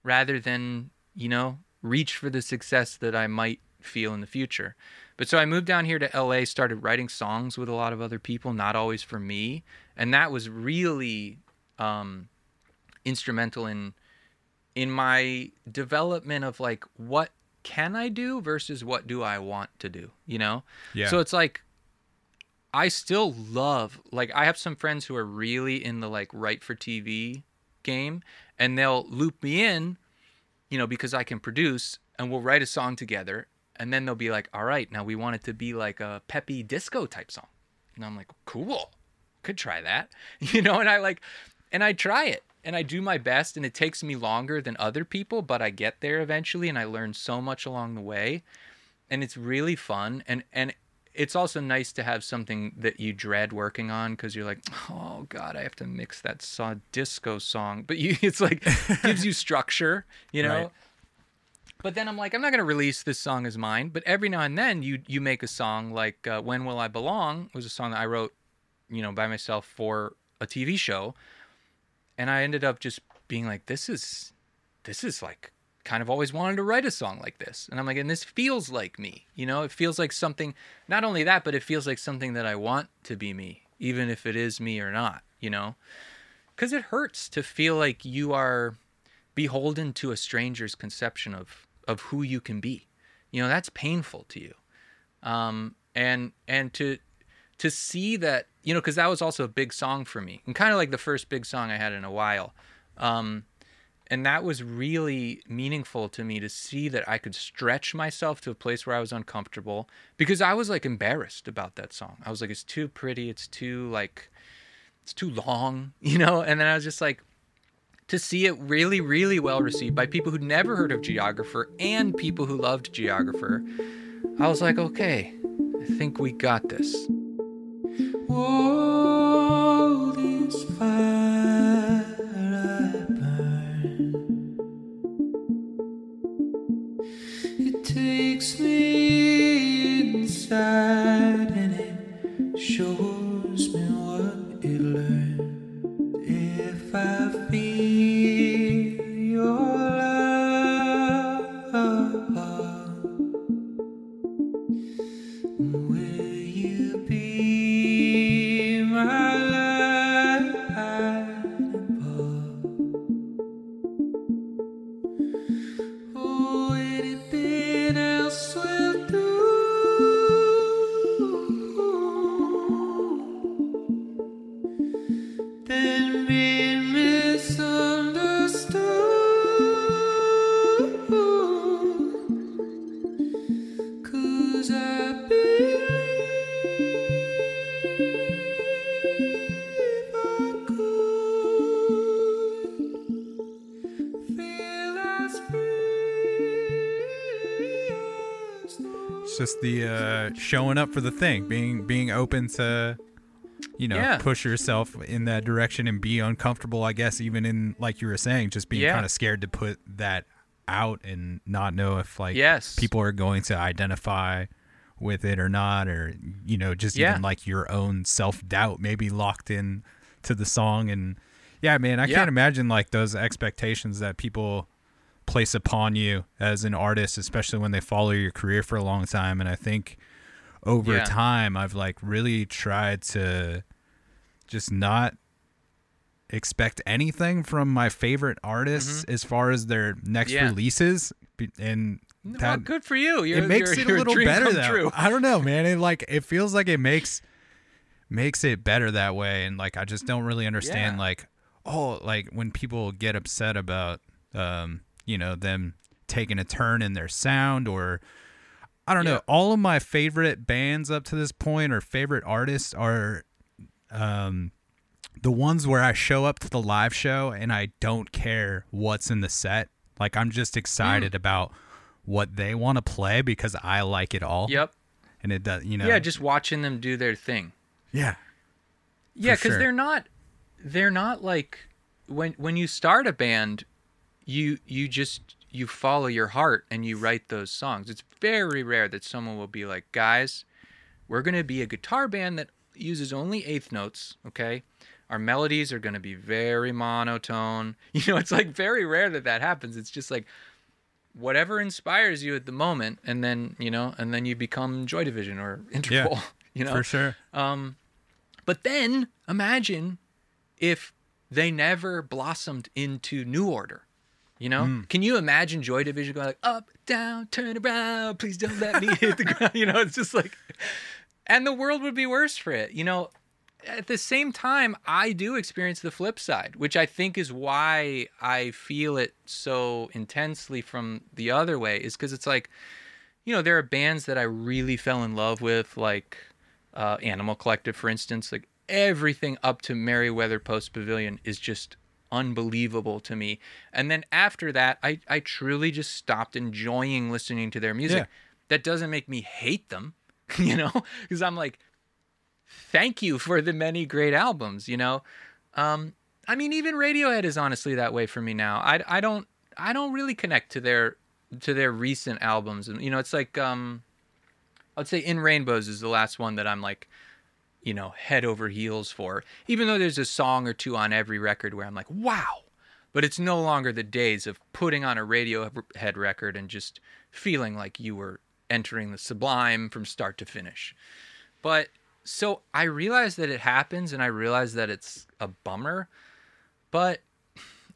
rather than you know reach for the success that I might feel in the future. But so I moved down here to LA, started writing songs with a lot of other people, not always for me, and that was really um, instrumental in in my development of like what can I do versus what do I want to do, you know? Yeah. So it's like I still love like I have some friends who are really in the like write for TV game and they'll loop me in, you know, because I can produce and we'll write a song together and then they'll be like, "All right, now we want it to be like a peppy disco type song." And I'm like, "Cool. Could try that." [laughs] You know, and I like and I try it and I do my best and it takes me longer than other people, but I get there eventually and I learn so much along the way and it's really fun and and it's also nice to have something that you dread working on because you're like oh god i have to mix that saw disco song but [laughs] you it's like gives you structure you know Right. But then i'm like i'm not to release this song as mine but every now and then you you make a song like uh, when will i belong was a song that i wrote you know by myself for a tv show and i ended up just being like this is this is like kind of always wanted to write a song like this. And I'm like, and this feels like me. You know, it feels like something, not only that, but it feels like something that I want to be me, even if it is me or not, you know? Because it hurts to feel like you are beholden to a stranger's conception of, of who you can be. You know, that's painful to you. Um, and, and to, to see that, you know, because that was also a big song for me and kind of like the first big song I had in a while. Um, and that was really meaningful to me to see that I could stretch myself to a place where I was uncomfortable because I was like embarrassed about that song. I was like, it's too pretty, it's too like, it's too long, [laughs] you know? And then I was just like, to see it really, really well received by people who'd never heard of Geographer and people who loved Geographer, I was like, okay, I think we got this. Fire I burn, it takes me inside and it shows up for the thing, being being open to, you know, Yeah. push yourself in that direction and be uncomfortable. I guess even in like you were saying, just being Yeah. kind of scared to put that out and not know if like Yes. people are going to identify with it or not, or you know, just Yeah. even like your own self doubt maybe locked in to the song and yeah, man, I can't imagine like those expectations that people place upon you as an artist, especially when they follow your career for a long time. And I think over Yeah. time, I've like really tried to just not expect anything from my favorite artists as far as their next Mm-hmm. Yeah. releases. And well, that good for you. You're, it makes you're- it a little better that true. I don't know, [laughs] man. It like it feels like it makes makes it better that way and like I just don't really understand Yeah. like oh like when people get upset about um you know them taking a turn in their sound or I don't Yeah. know. All of my favorite bands up to this point or favorite artists are um the ones where I show up to the live show and I don't care what's in the set. Like I'm just Mm. excited about what they want to play because I like it all. Yep. And it does, you know. Yeah, just watching them do their thing. yeah. Yeah, because sure. they're not they're not like when when you start a band, you you just you follow your heart and you write those songs. It's very rare that someone will be like, guys, we're gonna be a guitar band that uses only eighth notes, okay? Our melodies are gonna be very monotone. [laughs] You know, it's like very rare that that happens. It's just like whatever inspires you at the moment, and then you know, and then you become Joy Division or [laughs] Interpol. [laughs] You know, For sure. um, but then imagine if they never blossomed into New Order. You know, Hmm. can you imagine Joy Division going like up, down, turn around, please don't let me hit the [laughs] ground? You know, it's just like, and the world would be worse for it. You know, at the same time, I do experience the flip side, which I think is why I feel it so intensely from the other way, is because it's like, you know, there are bands that I really fell in love with, like uh, Animal Collective, for instance. Like everything up to Merriweather Post Pavilion is just unbelievable to me. And then after that, I, I truly just stopped enjoying listening to their music. Yeah. That doesn't make me hate them, [laughs] you know, because I'm like, thank you for the many great albums, you know. Um, I mean, even Radiohead is honestly that way for me now. I, I don't I don't really connect to their to their recent albums, and you know, it's like um, I'd say In Rainbows is the last one that I'm like, you know, head over heels for. Even though there's a song or two on every record where I'm like, wow. But it's no longer the days of putting on a Radiohead record and just feeling like you were entering the sublime from start to finish. But so I realize that it happens and I realize that it's a bummer, but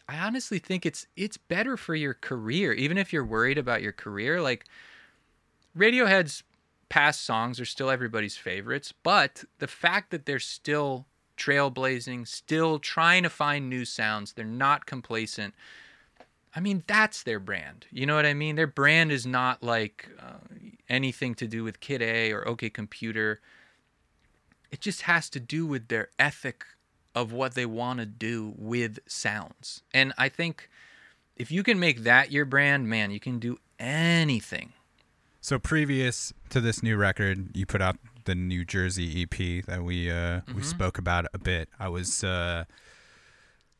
I honestly think it's it's better for your career even if you're worried about your career like Radiohead's past songs are still everybody's favorites, but the fact that they're still trailblazing, still trying to find new sounds, they're not complacent. I mean, that's their brand. You know what I mean? Their brand is not like uh, anything to do with Kid A or OK Computer. It just has to do with their ethic of what they want to do with sounds. And I think if you can make that your brand, man, you can do anything. So previous to this new record, you put out the New Jersey EP that we uh we spoke about a bit. I was uh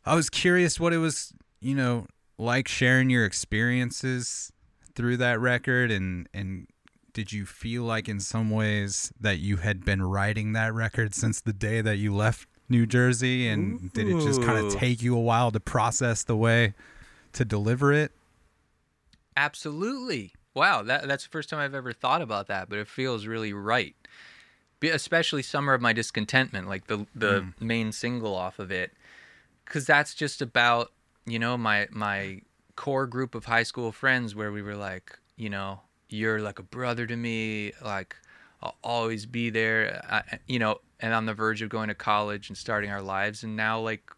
I was curious what it was, you know, like sharing your experiences through that record and and did you feel like in some ways that you had been writing that record since the day that you left New Jersey and did it just kind of take you a while to process the way to deliver it? Absolutely. Wow, that that's the first time I've ever thought about that, but it feels really right. Be- Especially Summer of My Discontentment, like the the mm. main single off of it. Cuz that's just about, you know, my my core group of high school friends where we were like, you know, you're like a brother to me, like I'll always be there, I, you know, and on the verge of going to college and starting our lives and now like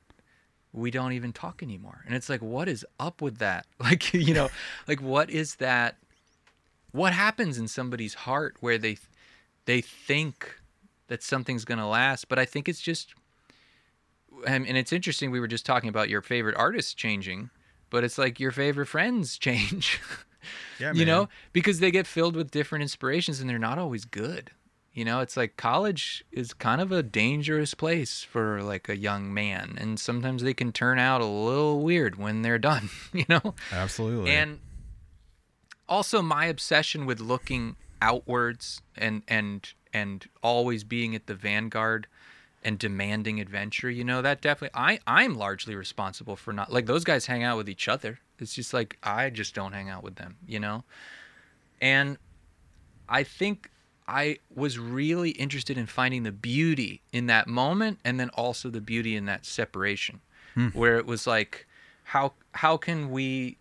we don't even talk anymore. And it's like, what is up with that? [laughs] Like, you know, like what is that? What happens in somebody's heart where they they think that something's gonna last? But I think it's just, and, it's interesting. We were just talking about your favorite artists changing, but it's like your favorite friends [laughs] change. Yeah, you know, because they get filled with different inspirations and they're not always good. You know, it's like college is kind of a dangerous place for like a young man, and sometimes they can turn out a little weird when they're done. [laughs] You know, Absolutely. and also my obsession with looking outwards and and and always being at the vanguard and demanding adventure you know that definitely i i'm largely responsible for not like those guys hang out with each other. It's just like i just don't hang out with them you know? And i think i was really interested in finding the beauty in that moment and then also the beauty in that separation hmm. where it was like how how can we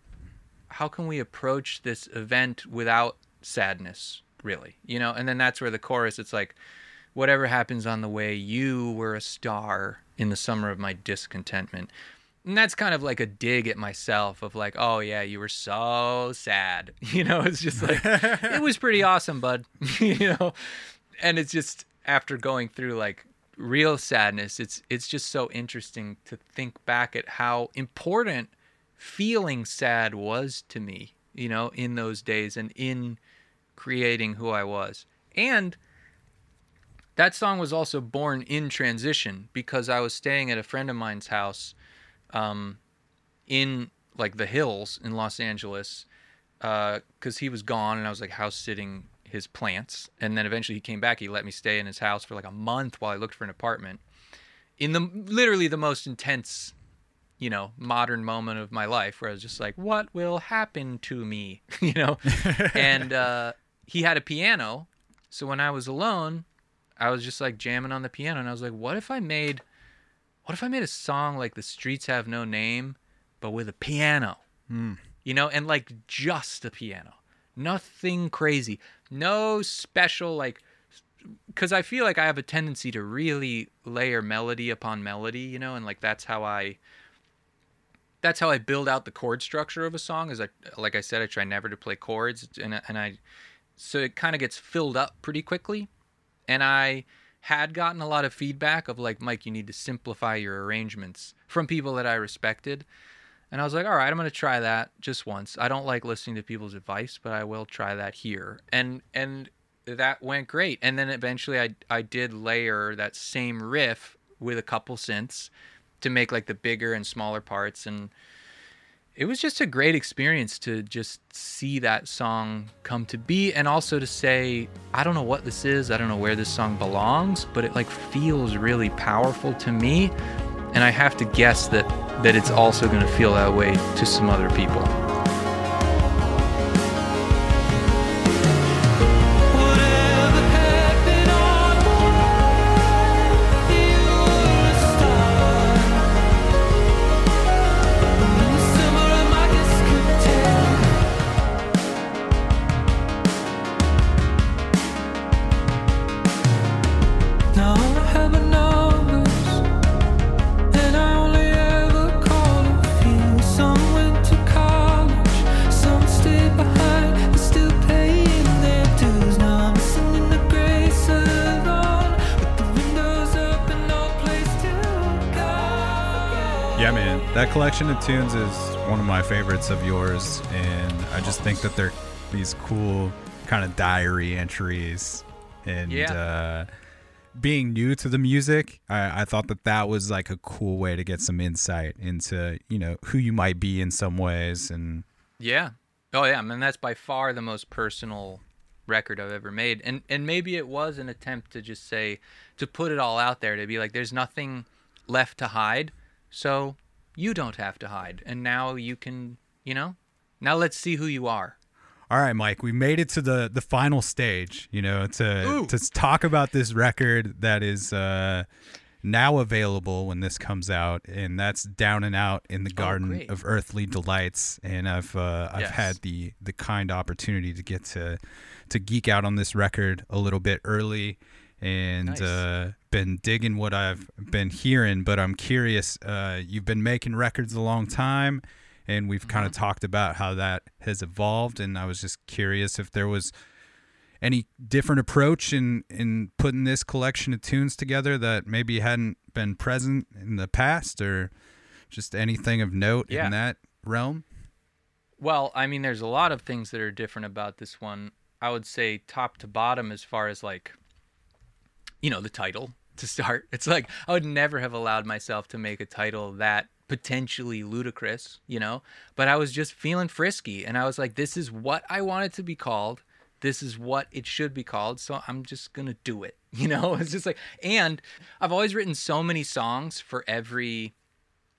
how can we approach this event without sadness really? You know and then that's where the chorus it's like whatever happens on the way you were a star in the summer of my discontentment. And that's kind of like a dig at myself of like oh yeah you were so sad. [laughs] You know it's just like [laughs] it was pretty awesome bud. [laughs] You know? And it's just after going through like real sadness it's it's just so interesting to think back at how important feeling sad was to me, you know, in those days and in creating who I was. And that song was also born in transition because I was staying at a friend of mine's house um, in like the hills in Los Angeles because he was gone and I was like house sitting his plants. And then eventually he came back. He let me stay in his house for like a month while I looked for an apartment in the literally the most intense you know, modern moment of my life where I was just like, what will happen to me? [laughs] you know? and uh, he had a piano. So when I was alone, I was just like jamming on the piano. And I was like, what if I made, what if I made a song like The Streets Have No Name, but with a piano? You know, and like just a piano. Nothing crazy. No special, like, because I feel like I have a tendency to really layer melody upon melody, you know, and like that's how I that's how I build out the chord structure of a song. Is I like I said, I try never to play chords, and and I so it kind of gets filled up pretty quickly. And I had gotten a lot of feedback of like, Mike, you need to simplify your arrangements from people that I respected. And I was like, all right, I'm gonna try that just once. I don't like listening to people's advice, but I will try that here. And and that went great. And then eventually I I did layer that same riff with a couple synths to make like the bigger and smaller parts and it was just a great experience to just see that song come to be and also to say i don't know what this is i don't know where this song belongs but it like feels really powerful to me and i have to guess that that it's also going to feel that way to some other people collection of tunes is one of my favorites of yours, and I just think that they're these cool kind of diary entries. And Yeah. uh, being new to the music, I, I thought that that was like a cool way to get some insight into you know who you might be in some ways, and Yeah. Oh yeah, I mean that's by far the most personal record I've ever made. And and maybe it was an attempt to just say to put it all out there to be like there's nothing left to hide. So you don't have to hide. And now you can, you know? Now let's see who you are. All right, Mike, we made it to the the final stage, you know, to Ooh. to talk about this record that is uh now available when this comes out and that's Down and Out in the Garden Oh, of Earthly Delights and I've uh I've Yes. had the the kind opportunity to get to to geek out on this record a little bit early and Nice. uh been digging what I've been hearing, but I'm curious uh you've been making records a long time and we've kind of talked about how that has evolved and i was just curious if there was any different approach in in putting this collection of tunes together that maybe hadn't been present in the past or just anything of note Yeah. in that realm Well, I mean, there's a lot of things that are different about this one. I would say top to bottom, as far as like, you know, the title to start. [laughs] It's like I would never have allowed myself to make a title that potentially ludicrous, you know, but I was just feeling frisky and I was like, this is what I want it to be called. This is what it should be called. So I'm just going to do it, [laughs] you know? It's just like, and I've always written so many songs for every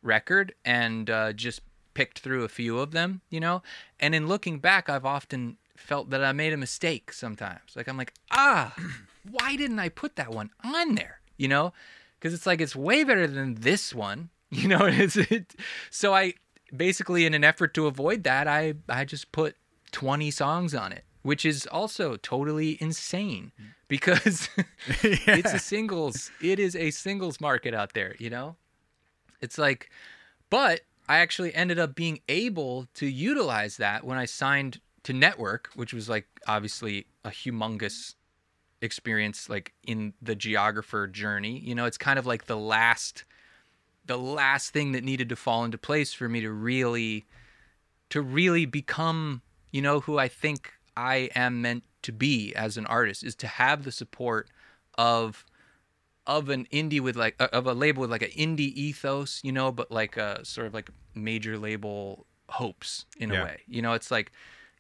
record and uh, just picked through a few of them, you know? And in looking back, I've often felt that I made a mistake sometimes. Like, I'm like, ah, [clears throat] why didn't I put that one on there, you know? Because it's like, it's way better than this one, [laughs] you know? [laughs] It's, it, so I basically, in an effort to avoid that, I, I just put 20 songs on it, which is also totally insane because [laughs] it's a singles, it is a singles market out there, you know? It's like, but I actually ended up being able to utilize that when I signed to Nettwerk, which was like obviously a humongous experience, like in the geographer journey. You know, it's kind of like the last, the last thing that needed to fall into place for me to really, to really become, you know, who I think I am meant to be as an artist is to have the support of of an indie with like of a label with like an indie ethos, you know, but like a sort of like major label hopes in Yeah. a way. You know, it's like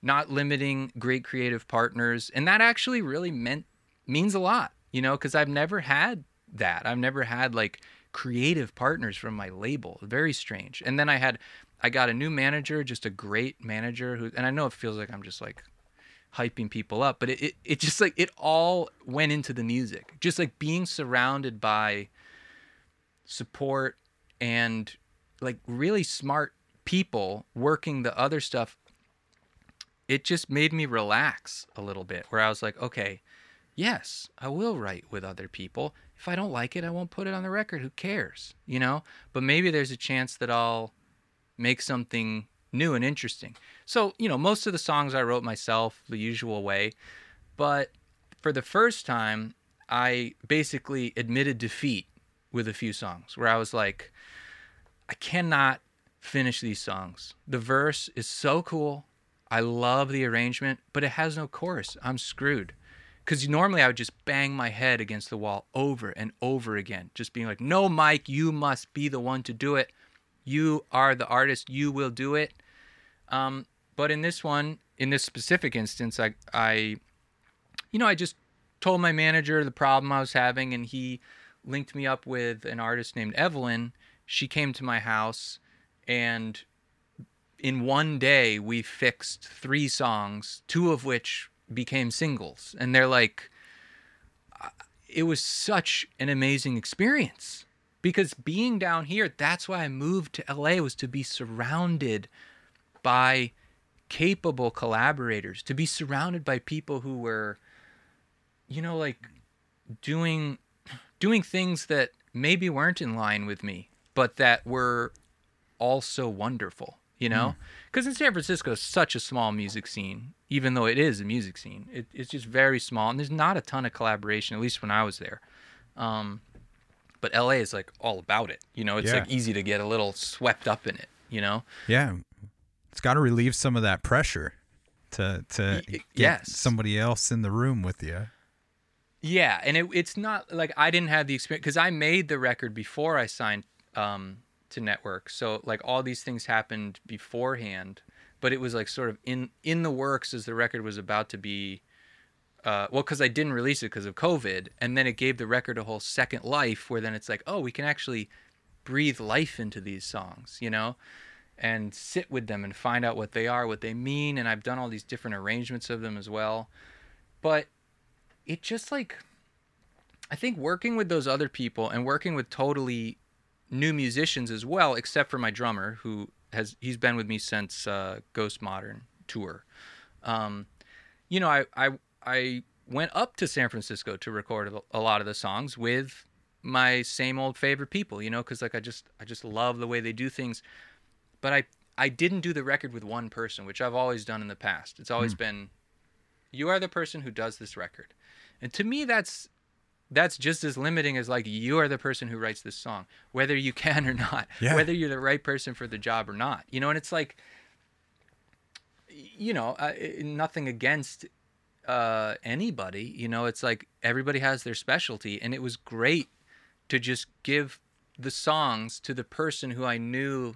not limiting great creative partners, and that actually really meant means a lot, you know, because I've never had that. I've never had like creative partners from my label. Very strange. And then I had I got a new manager, just a great manager who and I know it feels like I'm just like hyping people up, but it, it, it just like it all went into the music. Just like being surrounded by support and like really smart people working the other stuff. It just made me relax a little bit where I was like, okay, yes, I will write with other people. If I don't like it, I won't put it on the record. Who cares? You know? But maybe there's a chance that I'll make something new and interesting. So, you know, most of the songs I wrote myself the usual way, but for the first time, I basically admitted defeat with a few songs where I was like, I cannot finish these songs. The verse is so cool. I love the arrangement, but it has no chorus. I'm screwed. Because normally I would just bang my head against the wall over and over again, just being like, no, Mike, you must be the one to do it. You are the artist. You will do it. Um, but in this one, in this specific instance, I, I, you know, I just told my manager the problem I was having, and he linked me up with an artist named Evelyn. She came to my house, and in one day we fixed three songs, two of which became singles, and they're like, uh, it was such an amazing experience. Because being down here, that's why I moved to LA was to be surrounded by capable collaborators, to be surrounded by people who were, you know, like doing doing things that maybe weren't in line with me, but that were also wonderful, you know? Because in San Francisco, it's such a small music scene, even though it is a music scene. It, it's just very small, and there's not a ton of collaboration, at least when I was there. Um, but LA is like all about it, you know? It's Yeah. like easy to get a little swept up in it, you know? Yeah. It's got to relieve some of that pressure to to Y- get yes. somebody else in the room with you. Yeah, and it, it's not like I didn't have the experience because I made the record before I signed um, to Nettwerk. So like all these things happened beforehand, but it was like sort of in in the works as the record was about to be. Uh, well, because I didn't release it because of COVID, and then it gave the record a whole second life, where then it's like, oh, we can actually breathe life into these songs, you know, and sit with them and find out what they are, what they mean, and I've done all these different arrangements of them as well. But it just like I think working with those other people and working with totally new musicians as well, except for my drummer who has he's been with me since uh, Ghost Modern tour. Um, you know, I, I I went up to San Francisco to record a- a lot of the songs with my same old favorite people. You know, because like I just I just love the way they do things. But I I didn't do the record with one person, which I've always done in the past. It's always been you are the person who does this record. And to me that's that's just as limiting as like you are the person who writes this song, whether you [laughs] can or not, Yeah. whether you're the right person for the job or not. You know, and it's like you know, uh, nothing against uh, anybody. You know, it's like everybody has their specialty, and it was great to just give the songs to the person who I knew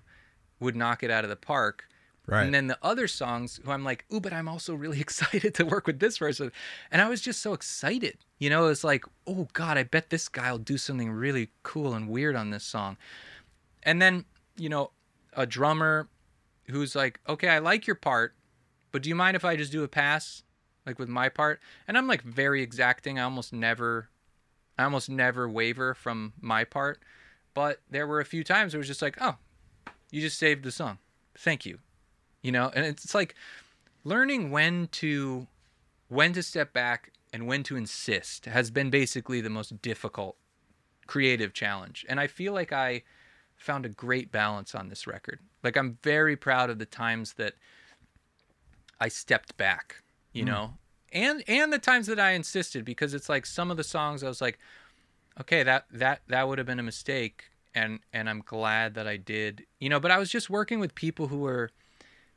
would knock it out of the park. Right. And then the other songs who I'm like, ooh, but I'm also really [laughs] excited to work with this person. And I was just so excited. You know, it's like, oh God, I bet this guy will do something really cool and weird on this song. And then, you know, a drummer who's like, okay, I like your part, but do you mind if I just do a pass, like with my part? And I'm like very exacting. I almost never, I almost never waver from my part. But there were a few times it was just like, oh, you just saved the song. Thank you. You know, and it's like learning when to when to step back and when to insist has been basically the most difficult creative challenge. And I feel like I found a great balance on this record. Like I'm very proud of the times that I stepped back, you hmm. know, and and the times that I insisted because it's like some of the songs I was like, okay, that that that would have been a mistake, and and I'm glad that I did, you know. But I was just working with people who were,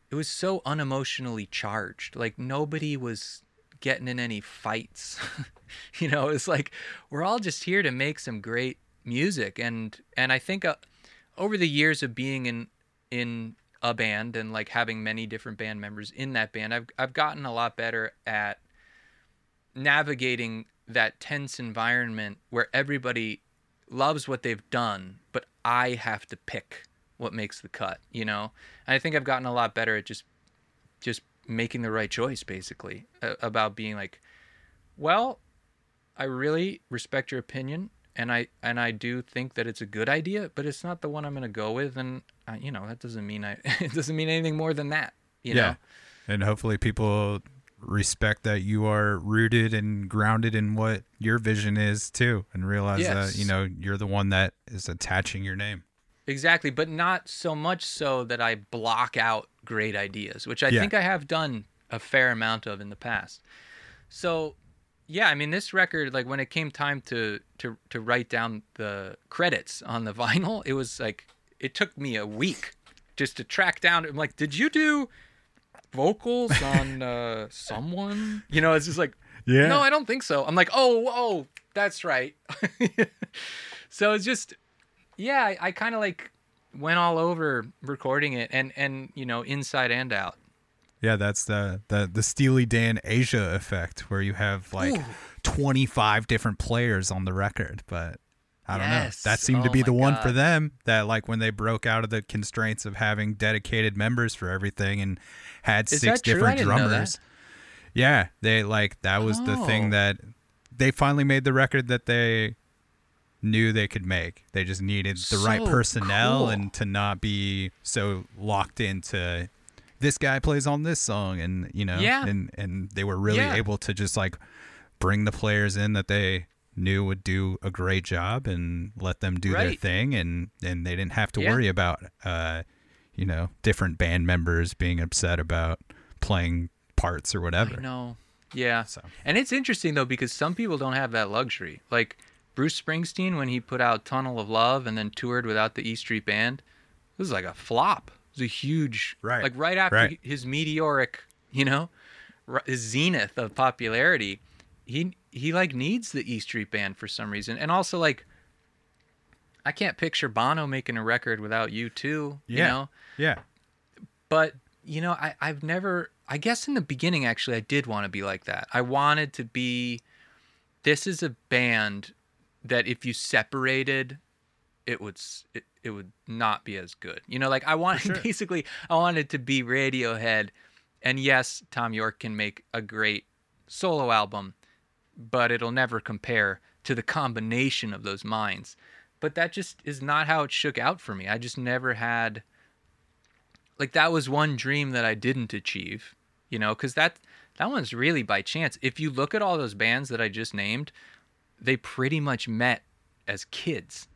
it was so unemotionally charged. Like nobody was getting in any fights, [laughs] you know. It's like we're all just here to make some great music, and and I think uh, over the years of being in in a band and like having many different band members in that band, I've I've gotten a lot better at navigating that tense environment where everybody loves what they've done, but I have to pick what makes the cut, you know? And I think I've gotten a lot better at just just making the right choice basically about being like, well, I really respect your opinion and I and I do think that it's a good idea, but it's not the one I'm going to go with and uh, you know, that doesn't mean I [laughs] it doesn't mean anything more than that, you know? yeah. And hopefully people respect that you are rooted and grounded in what your vision is too and realize Yes. that, you know, you're the one that is attaching your name. Exactly, but not so much so that I block out great ideas, which I Yeah. think I have done a fair amount of in the past. So, yeah, I mean, this record, like when it came time to to to write down the credits on the [laughs] vinyl, it was like it took me a week just to track down. I'm like, did you do vocals [laughs] on uh, someone? You know, it's just like, Yeah. no, I don't think so. I'm like, oh, oh, that's right. [laughs] so it's just, yeah, I, I kind of like went all over recording it, and and you know, inside and out. Yeah, that's the the the Steely Dan Aja effect where you have like Ooh. 25 different players on the record, but I don't Yes. know. That seemed to Oh be the one for them that like when they broke out of the constraints of having dedicated members for everything and had Is six that true? I different didn't know that. drummers. Yeah, they like that was the thing Oh. that they finally made the record that they knew they could make. They just needed the right personnel cool. and to not be so locked into this guy plays on this song and you know Yeah. and and they were really Yeah. able to just like bring the players in that they knew would do a great job and let them do their thing and and they didn't have to Yeah. worry about uh you know different band members being upset about playing parts or whatever No. Yeah. So. And it's interesting though because some people don't have that luxury. Like Bruce Springsteen when he put out Tunnel of Love and then toured without the E Street Band, it was like a flop. It was a huge Right. like right after Right. his meteoric, you know, his zenith of popularity, he he like needs the E Street Band for some reason. And also like I can't picture Bono making a record without U2, you Yeah. know? yeah but you know I, i've never i guess in the beginning actually i did want to be like that i wanted to be this is a band that if you separated it would it, it would not be as good. You know like i wanted [laughs] basically i wanted to be radiohead. And yes Thom Yorke can make a great solo album but it'll never compare to the combination of those minds. But that just is not how it shook out for me. I just never had like that was one dream that I didn't achieve, you know, because that that one's really by chance. If you look at all those bands that I just named, they pretty much met as kids,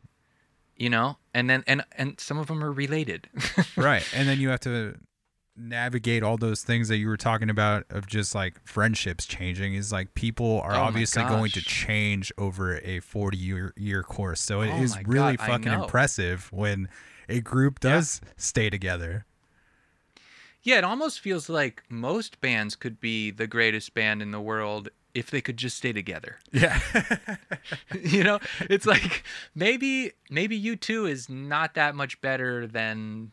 you know, and then and and some of them are related. [laughs] right. And then you have to navigate all those things that you were talking about of just like friendships changing. Is like people are Oh obviously going to change over a 40 year year course. So it Oh is really God, fucking impressive when a group does stay together. Yeah, it almost feels like most bands could be the greatest band in the world if they could just stay together. [laughs] Yeah. [laughs] you know, it's like maybe maybe U2 is not that much better than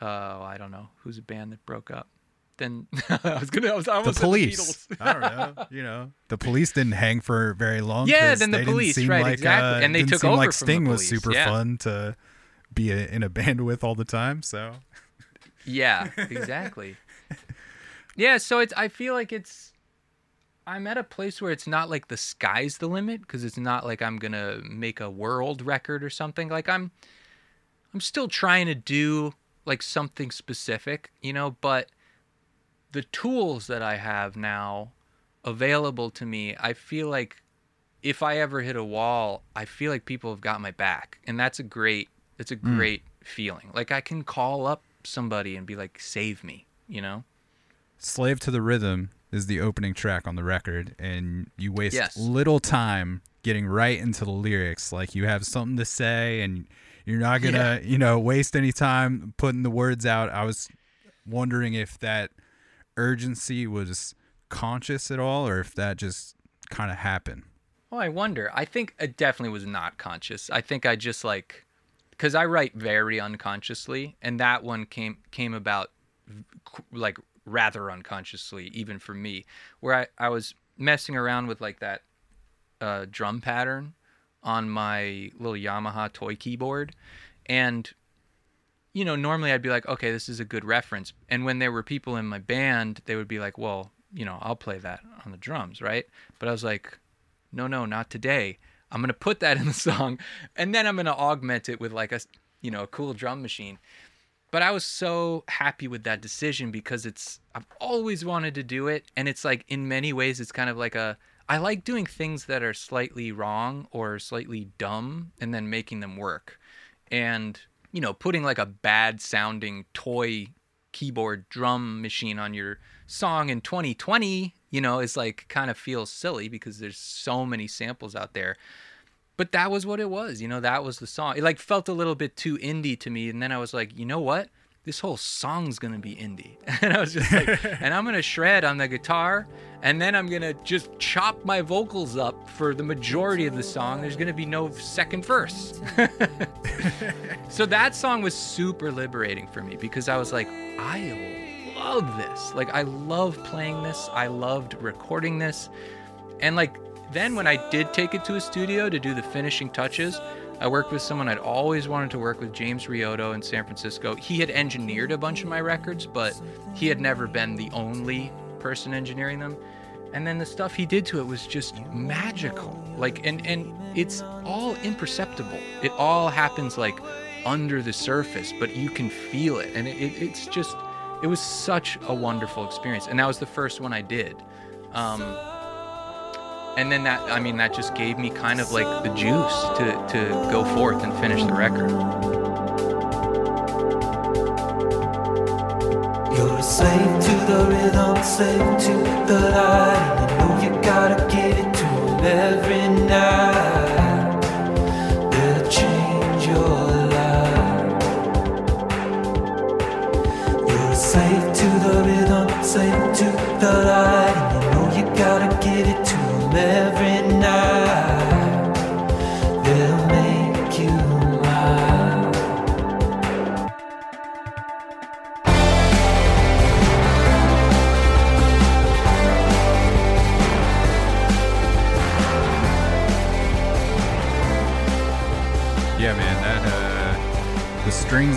uh I don't know who's a band that broke up. Then [laughs] I was gonna I was I the police. Beatles. I don't know. You know, the police didn't hang for very long. Yeah, then the police, right, like, exactly. uh, And they took over like from the Sting was super yeah. fun to be a, in a band with all the time. So Yeah, exactly. yeah, so it's I feel like it's I'm at a place where it's not like the sky's the limit because it's not like I'm going to make a world record or something. Like I'm I'm still trying to do like something specific, you know, but the tools that I have now available to me, I feel like if I ever hit a wall, I feel like people have got my back. And that's a great it's a hmm. great feeling. Like I can call up somebody and be like, save me, you know? Slave to the Rhythm is the opening track on the record, and you waste Yes. little time getting right into the lyrics. Like you have something to say, and you're not gonna, you know, waste any time putting the words out. I was wondering if that urgency was conscious at all, or if that just kind of happened. Oh, I wonder. I think it definitely was not conscious. I think I just like because I write very unconsciously, and that one came came about like rather unconsciously, even for me, where I I was messing around with like that uh, drum pattern on my little Yamaha toy keyboard, and you know normally I'd be like, okay, this is a good reference, and when there were people in my band, they would be like, well, you know, I'll play that on the drums, right? But I was like no no not today. I'm gonna put that in the [laughs] song and then i'm gonna augment it with like a you know a cool drum machine but i was so happy with that decision because it's i've always wanted to do it. And it's like in many ways it's kind of like a i like doing things that are slightly wrong or slightly dumb and then making them work. And you know putting like a bad sounding toy keyboard drum machine on your song in 2020 you know is like kind of feels silly because there's so many samples out there but that was what it was you know that was the song it like felt a little bit too indie to me and then i was like you know what this whole song's gonna be indie [laughs] and i was just like [laughs] and i'm gonna shred on the guitar and then i'm gonna just chop my vocals up for the majority of the song there's gonna be no second verse [laughs] so that song was super liberating for me because I was like, I love this. Like, I love playing this. I loved recording this. And like, then when I did take it to a studio to do the finishing touches, I worked with someone I'd always wanted to work with, James Riotto in San Francisco. He had engineered a bunch of my records, but he had never been the only person engineering them. And then the stuff he did to it was just magical. Like and and it's all imperceptible. It all happens like under the surface, but you can feel it. And it, it, it's just it was such a wonderful experience. And that was the first one I did. Um and then that I mean that just gave me kind of like the juice to to go forth and finish the record. You're a slave to the rhythm, slave to the light. You know you gotta it to every night.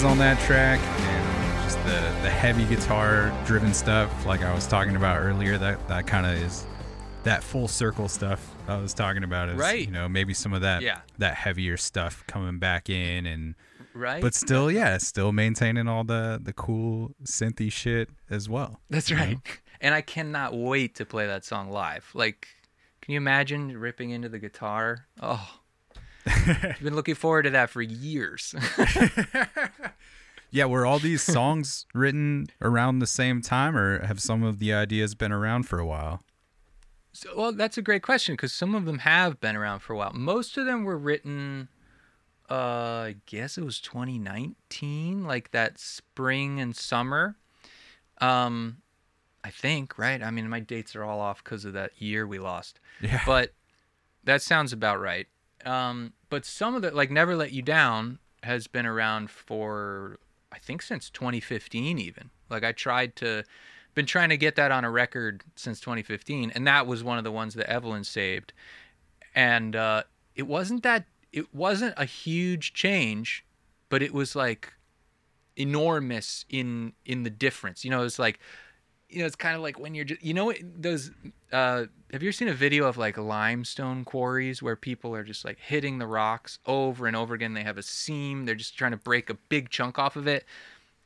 On that track and just the the heavy guitar driven stuff, like I was talking about earlier, that that kind of is that full circle stuff I was talking about. Is, Right. You know, maybe some of that Yeah. that heavier stuff coming back in, and Right? but still, yeah, still maintaining all the the cool synthy shit as well. That's right. And I cannot wait to play that song live. Like, can you imagine ripping into the guitar? Oh, I've [laughs] been looking forward to that for years. [laughs] Yeah, were all these [laughs] songs written around the same time, or have some of the ideas been around for a while? so, well, that's a great question because some of them have been around for a while. Most of them were written, uh, I guess it was 2019, like that spring and summer. Um, I think right. I mean, my dates are all off because of that year we lost. Yeah. But that sounds about right. Um, but some of the like "Never Let You Down" has been around for I think since 2015 even. Like I tried to been trying to get that on a record since 2015 and that was one of the ones that Evelyn saved. And uh it wasn't that it wasn't a huge change, but it was like enormous in in the difference. You know, it's like you know, it's kind of like when you're just, you know, those, uh, have you ever seen a video of like limestone quarries where people are just like hitting the rocks over and over again? They have a seam, they're just trying to break a big chunk off of it.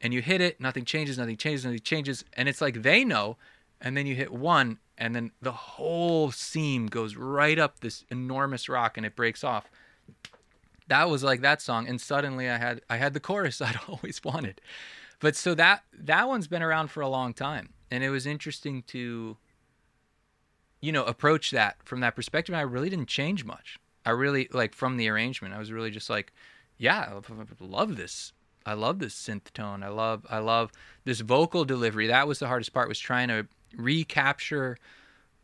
And you hit it, nothing changes, nothing changes, nothing changes. And it's like they know. And then you hit one, and then the whole seam goes right up this enormous rock and it breaks off. That was like that song. And suddenly I had, I had the chorus [laughs] I'd always wanted but so that that one's been around for a long time and it was interesting to you know approach that from that perspective i really didn't change much. I really like from the arrangement i was really just like yeah i love this. I love this synth tone. I love i love this vocal delivery. That was the hardest part was trying to recapture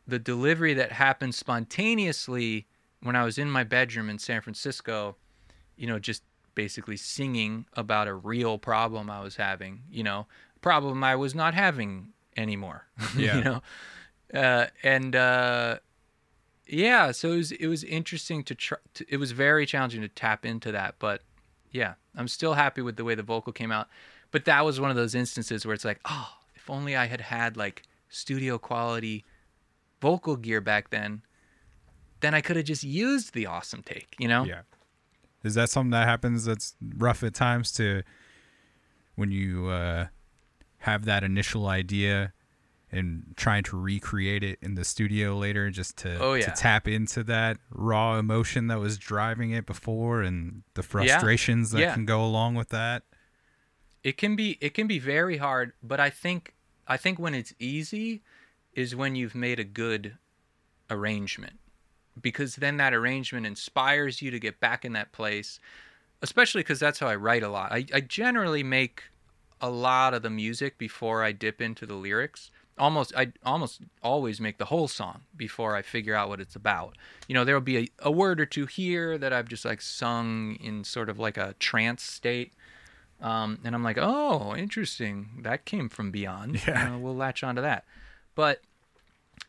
the delivery that happened spontaneously when i was in my bedroom in san francisco you know just basically singing about a real problem I was having, you know, problem I was not having anymore. [laughs] Yeah. you know? Uh, and uh, yeah, so it was it was interesting to try. To, it was very challenging to tap into that, but yeah, I'm still happy with the way the vocal came out. But that was one of those instances where it's like, oh, if only I had had like studio quality vocal gear back then, then I could have just used the awesome take, you know? Yeah. Is that something that happens that's rough at times to when you uh, have that initial idea and trying to recreate it in the studio later just to, Oh, yeah. to tap into that raw emotion that was driving it before and the frustrations that Yeah. can go along with that? it can be it can be very hard but i think i think when it's easy is when you've made a good arrangement because then that arrangement inspires you to get back in that place especially because that's how i write a lot I, I generally make a lot of the music before i dip into the lyrics almost i almost always make the whole song before i figure out what it's about you know there'll be a, a word or two here that i've just like sung in sort of like a trance state um, and I'm like, oh, interesting. That came from beyond. [laughs] Yeah. Uh, we'll latch onto that. But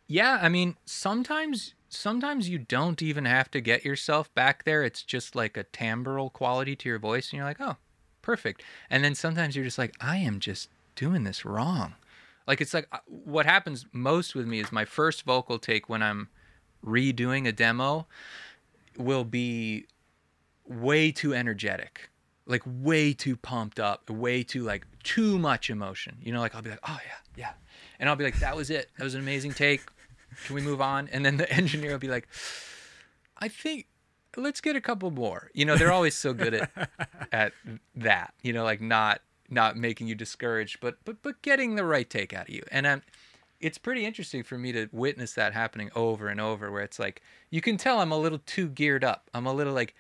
yeah, I mean, sometimes sometimes you don't even have to get yourself back there. It's just like a timbral quality to your voice, and you're like, oh, perfect. And then sometimes you're just like, I am just doing this wrong. Like it's like uh, what happens most with me is my first vocal take when I'm redoing a demo will be way too energetic like way too pumped up way too like too much emotion. You know like i'll be like oh yeah yeah. And i'll be like that was it. That was an amazing take. Can we move on? And then the [laughs] engineer will be like i think let's get a couple more. You know they're always so good at [laughs] at that you know like not not making you discouraged but but but getting the right take out of you. And um it's pretty interesting for me to witness that happening over and over where it's like you can tell i'm a little too geared up. I'm a little like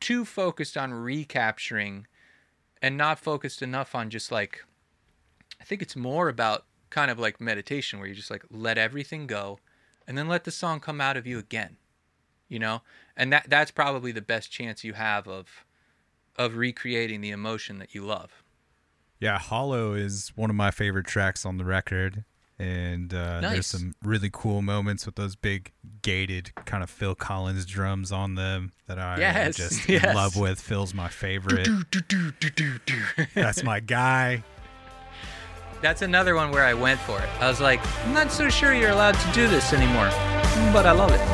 too focused on recapturing and not focused enough on just like I think it's more about kind of like meditation where you just like let everything go and then let the song come out of you again. You know? And that that's probably the best chance you have of of recreating the emotion that you love. Yeah, Hollow is one of my favorite tracks on the record. And uh, Nice. there's some really cool moments with those big gated kind of Phil Collins drums on them that I Yes, just [laughs] yes. in love with. Phil's my favorite. That's my [laughs] guy. That's another one where I went for it. I was like, I'm not so sure you're allowed to do this anymore, but I love it. [laughs]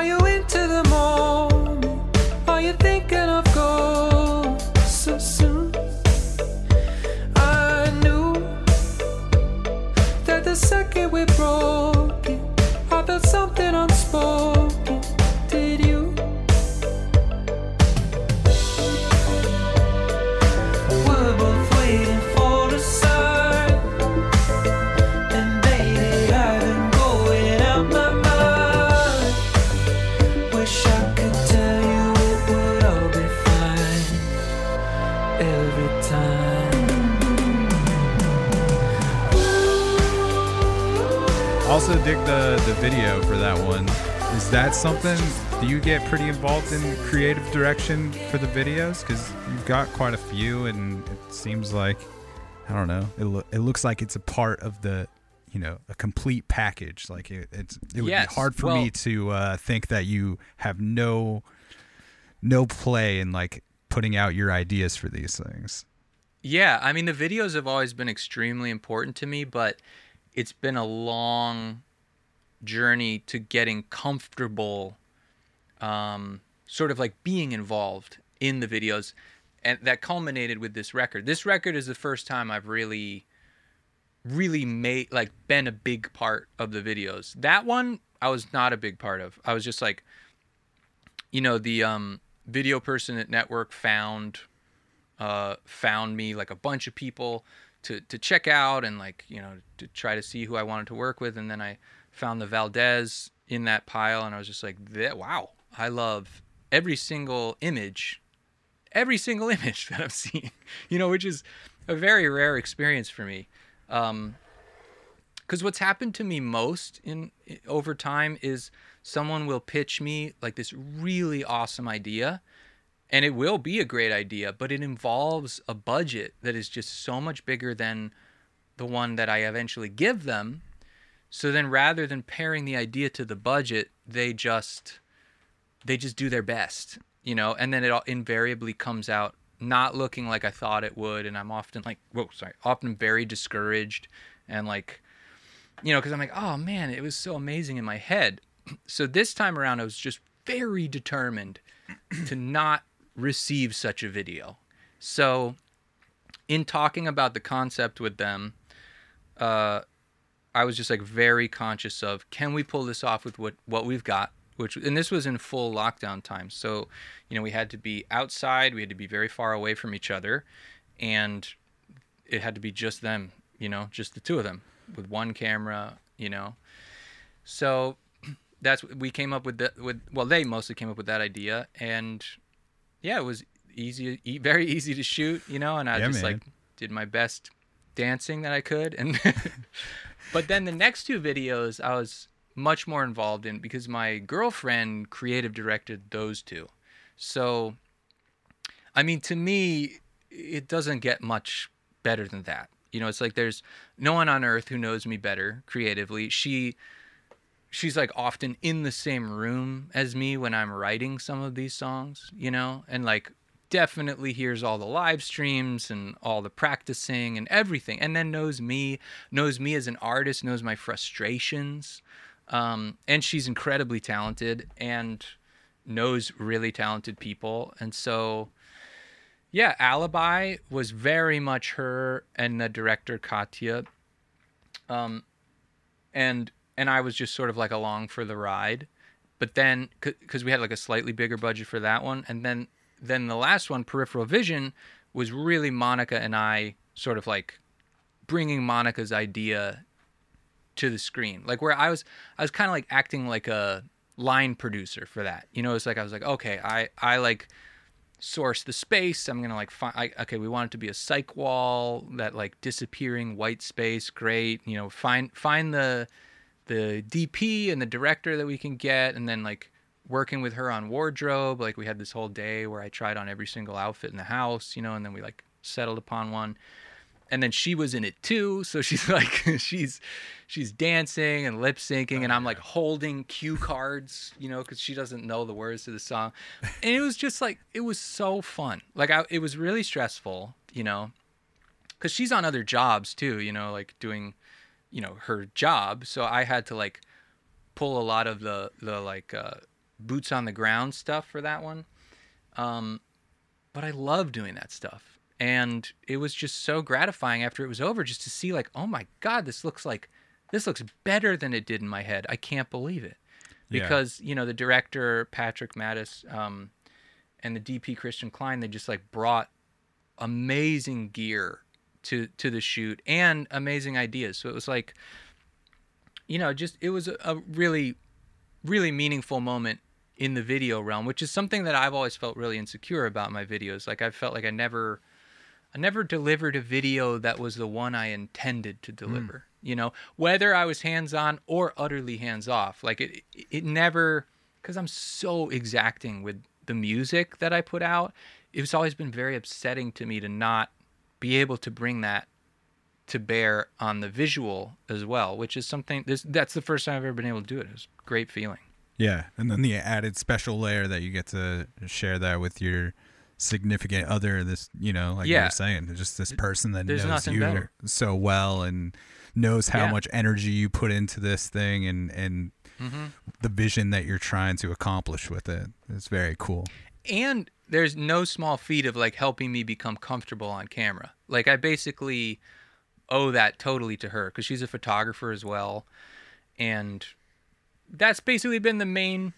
Are you into the moment? Are you thinking of going so soon? I knew that the second dig the the video for that one. Is that something? Do you get pretty involved in creative direction for the videos? Because you've got quite a few, and it seems like I don't know. It lo- it looks like it's a part of the you know a complete package. Like it, it's it would Yes, be hard for well- me to uh, think that you have no no play in like putting out your ideas for these things. Yeah, I mean the videos have always been extremely important to me, but it's been a long journey to getting comfortable um sort of like being involved in the videos and that culminated with this record. This record is the first time I've really really made like been a big part of the videos. That one I was not a big part of. I was just like you know, the um video person at Nettwerk found uh, found me like a bunch of people to to check out and like you know to try to see who I wanted to work with, and then I found the Valdez in that pile, and I was just like, wow, I love every single image, every single [laughs] image that I'm seeing, [laughs] you know, which is a very rare experience for me. Um, because what's happened to me most in over time is someone will pitch me like this really awesome idea and it will be a great idea but it involves a budget that is just so much bigger than the one that I eventually give them so then rather than pairing the idea to the budget they just they just do their best you know and then it all invariably comes out not looking like I thought it would and I'm often like whoa sorry often very discouraged and like you know, because I'm like, oh man, it was so amazing in my head. [clears throat] So this time around, I was just very determined [clears throat] to not receive such a video. So, in talking about the concept with them, uh, I was just like very conscious of can we pull this off with what what we've got. Which and this was in full lockdown time, so you know we had to be outside, we had to be very far away from each other, and it had to be just them, you know, just the two of them with one camera, you know. So that's we came up with the with well they mostly came up with that idea and yeah, it was easy e- very easy to shoot, you know, and I Yeah, just man. like did my best dancing that I could and [laughs] but then the next two videos I was much more involved in because my girlfriend creative directed those two. So I mean to me it doesn't get much better than that. You know, it's like there's no one on earth who knows me better creatively. She she's like often in the same room as me when I'm writing some of these songs, you know, and like definitely hears all the live streams and all the practicing and everything, and then knows me, knows me as an artist, knows my frustrations. Um, and she's incredibly talented and knows really talented people. And so, yeah, Alibi was very much her and the director Katya. Um, and and I was just sort of like along for the ride. But then, because we had like a slightly bigger budget for that one, and then then the last one, Peripheral Vision, was really Monica and I sort of like bringing Monica's idea to the screen, like where I was I was kind of like acting like a line producer for that. You know, it's like I was like, okay, I I like source the space. I'm gonna like find. Okay, we want it to be a cyc wall, that like disappearing white space. Great, you know, find find the the DP and the director that we can get, and then like working with her on wardrobe. Like we had this whole day where I tried on every single outfit in the house, you know, and then we like settled upon one. And then she was in it too, so [laughs] she's like she's she's dancing and lip syncing, and I'm like holding cue cards, you know, because she doesn't know the words to the song, and it was just like it was so fun. Like I, it was really stressful, you know, because she's on other jobs too, you know, like doing, you know, her job. So I had to like pull a lot of the the like uh, boots on the ground stuff for that one. Um, but I love doing that stuff, and it was just so gratifying after it was over, just to see like, oh my god, this looks like this looks better than it did in my head. I can't believe it Yeah. because you know the director Patrick Mattis um, and the DP Christian Klein they just like brought amazing gear to to the shoot and amazing ideas. So it was like you know just it was a, a really really meaningful moment in the video realm, which is something that I've always felt really insecure about my videos. Like I felt like I never I never delivered a video that was the one I intended Hmm. to deliver. You know, whether I was hands on or utterly hands off. Like it, it never, because I'm so exacting with the music that I put out. It's always been very upsetting to me to not be able to bring that to bear on the visual as well, which is something. This that's the first time I've ever been able to do it. It was a great feeling. Yeah, and then the added special layer that you get to share that with your significant other. This, you know, like you Yeah. were saying, just this person that There's knows you better. so well and knows how Yeah. much energy you put into this thing and and Mm-hmm. the vision that you're trying to accomplish with it. It's very cool. and there's no small feat of like helping me become comfortable on camera like i basically owe that totally to her because she's a photographer as well and that's basically been the main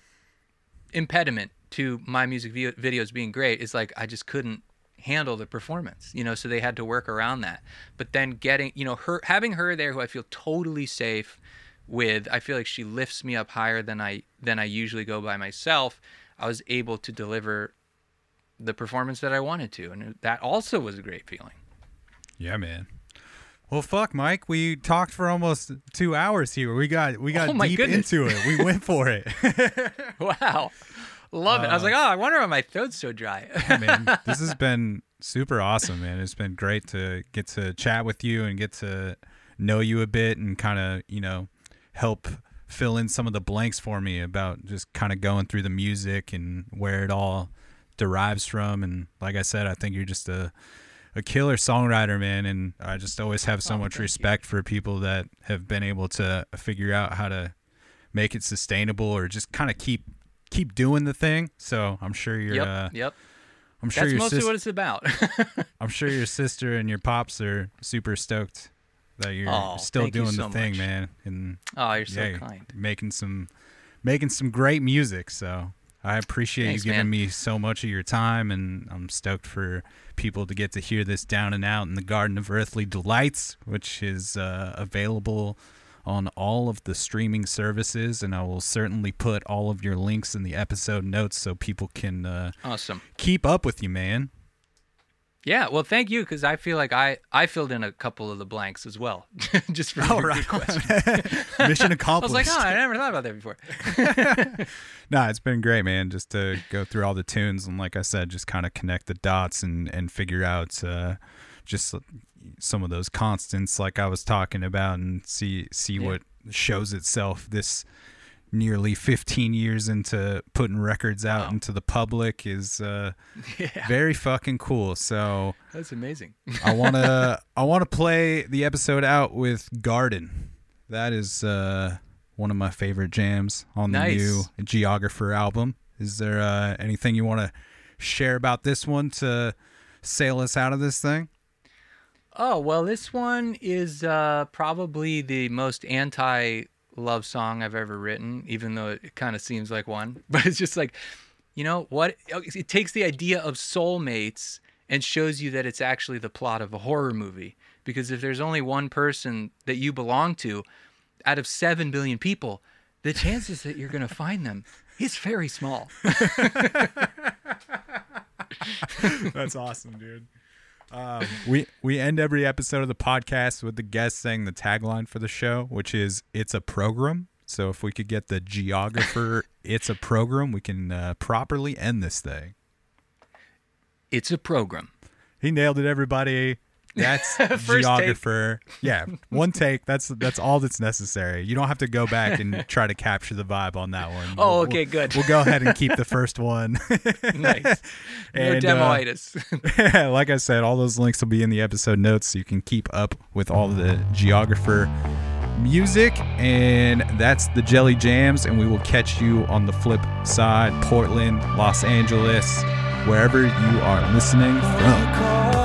impediment to my music vi- videos being great is like i just couldn't handle the performance you know so they had to work around that but then getting you know her having her there who i feel totally safe with i feel like she lifts me up higher than i than i usually go by myself i was able to deliver the performance that i wanted to and that also was a great feeling Yeah, man. Well, fuck, Mike. We talked for almost two hours here. We got we got Oh deep goodness. into it. We went for it. [laughs] wow love it i was like uh, oh i wonder why my throat's so dry [laughs] man. This has been super awesome, man. It's been great to get to chat with you and get to know you a bit and kind of, you know, help fill in some of the blanks for me about just kind of going through the music and where it all derives from. And like I said, I think you're just a a killer songwriter, man, and I just always have so Oh, much thank you. respect for people that have been able to figure out how to make it sustainable or just kind of keep keep doing the thing. So I'm sure you're yep uh, yep I'm sure that's mostly sis- what it's about [laughs] I'm sure your sister and your pops are super stoked that you're Aw, still thank you doing the so thing, much. man, and oh you're so yeah, kind making some making some great music. So I appreciate Thanks, you giving man. me so much of your time, and I'm stoked for people to get to hear this down and out in the Garden of Earthly Delights, which is uh, available on all of the streaming services, and I will certainly put all of your links in the episode notes so people can uh, awesome keep up with you, man. Yeah, well, thank you because I feel like I I filled in a couple of the blanks as well, [laughs] just for your good question. [laughs] Mission accomplished. [laughs] I was like, oh, I never thought about that before. No, it's been great, man. Just to go through all the tunes and, like I said, just kind of connect the dots and and figure out uh, just some of those constants, like I was talking about, and see see Yeah. what shows itself this nearly 15 years into putting records out Wow. into the public is uh, [laughs] yeah, very fucking cool. So that's amazing. I wanna [laughs] I wanna play the episode out with Garden. That is uh, one of my favorite jams on the new Geographer album. Is there uh, anything you want to share about this one to sail us out of this thing? Oh well, this one is uh, probably the most anti love song I've ever written, even though it kind of seems like one. [laughs] But it's just like, you know what? Oh, it takes the idea of soulmates and shows you that it's actually the plot of a horror movie. Because if there's only one person that you belong to out of seven billion people, the chances that you're gonna find them is very small. [laughs] That's awesome, dude. Um, [laughs] we we end every episode of the podcast with the guest saying the tagline for the show, which is "It's a program." So if we could get the geographer, [laughs] "It's a program," we can uh, properly end this thing. It's a program. He nailed it, everybody. That's [laughs] First geographer. Yeah, one take. That's that's all that's necessary. You don't have to go back and [laughs] try to capture the vibe on that one. Oh, We'll- okay, good. We'll go ahead and keep the [laughs] first one. nice. No And, uh, demoitis. like I said, all those links will be in the episode notes so you can keep up with all the geographer music. And that's the Jelly Jams. And we will catch you on the flip side Portland, Los Angeles, wherever you are listening from.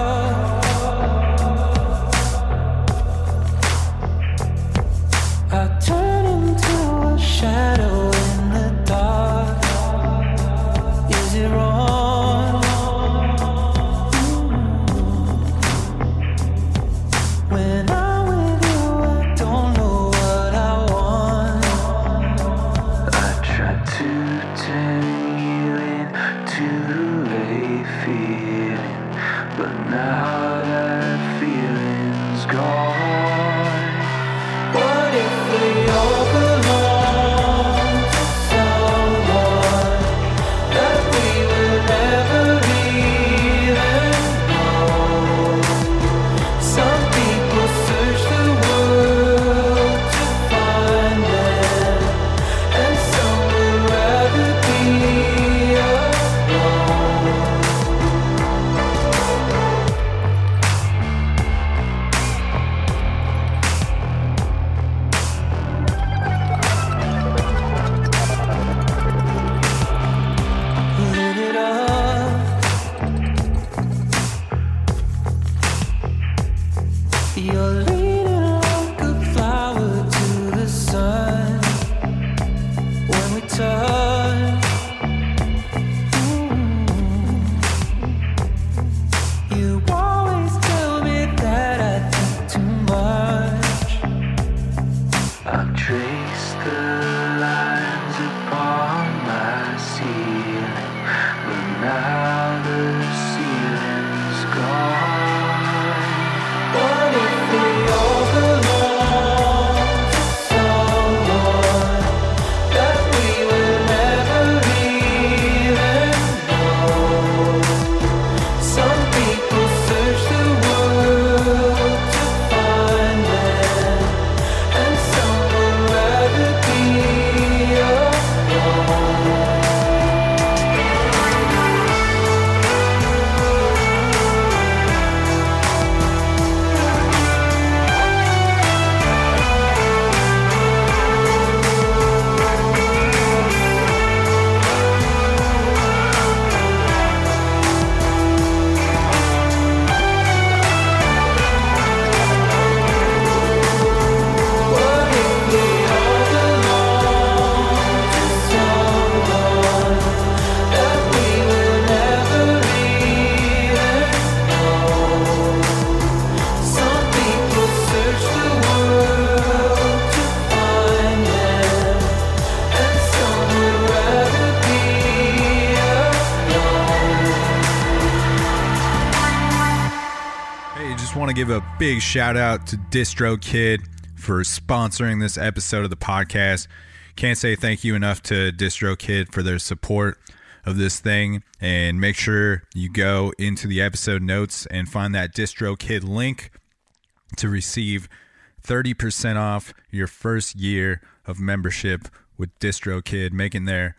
Big shout out to DistroKid for sponsoring this episode of the podcast. Can't say thank you enough to DistroKid for their support of this thing. And make sure you go into the episode notes and find that DistroKid link to receive 30% off your first year of membership with DistroKid, making their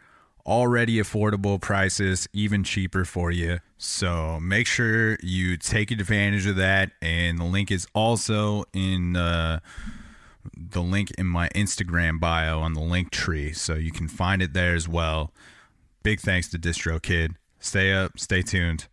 already affordable prices even cheaper for you. So make sure you take advantage of that. And the link is also in uh, the link in my Instagram bio on the Linktree. So you can find it there as well. Big thanks to DistroKid. Stay up, stay tuned.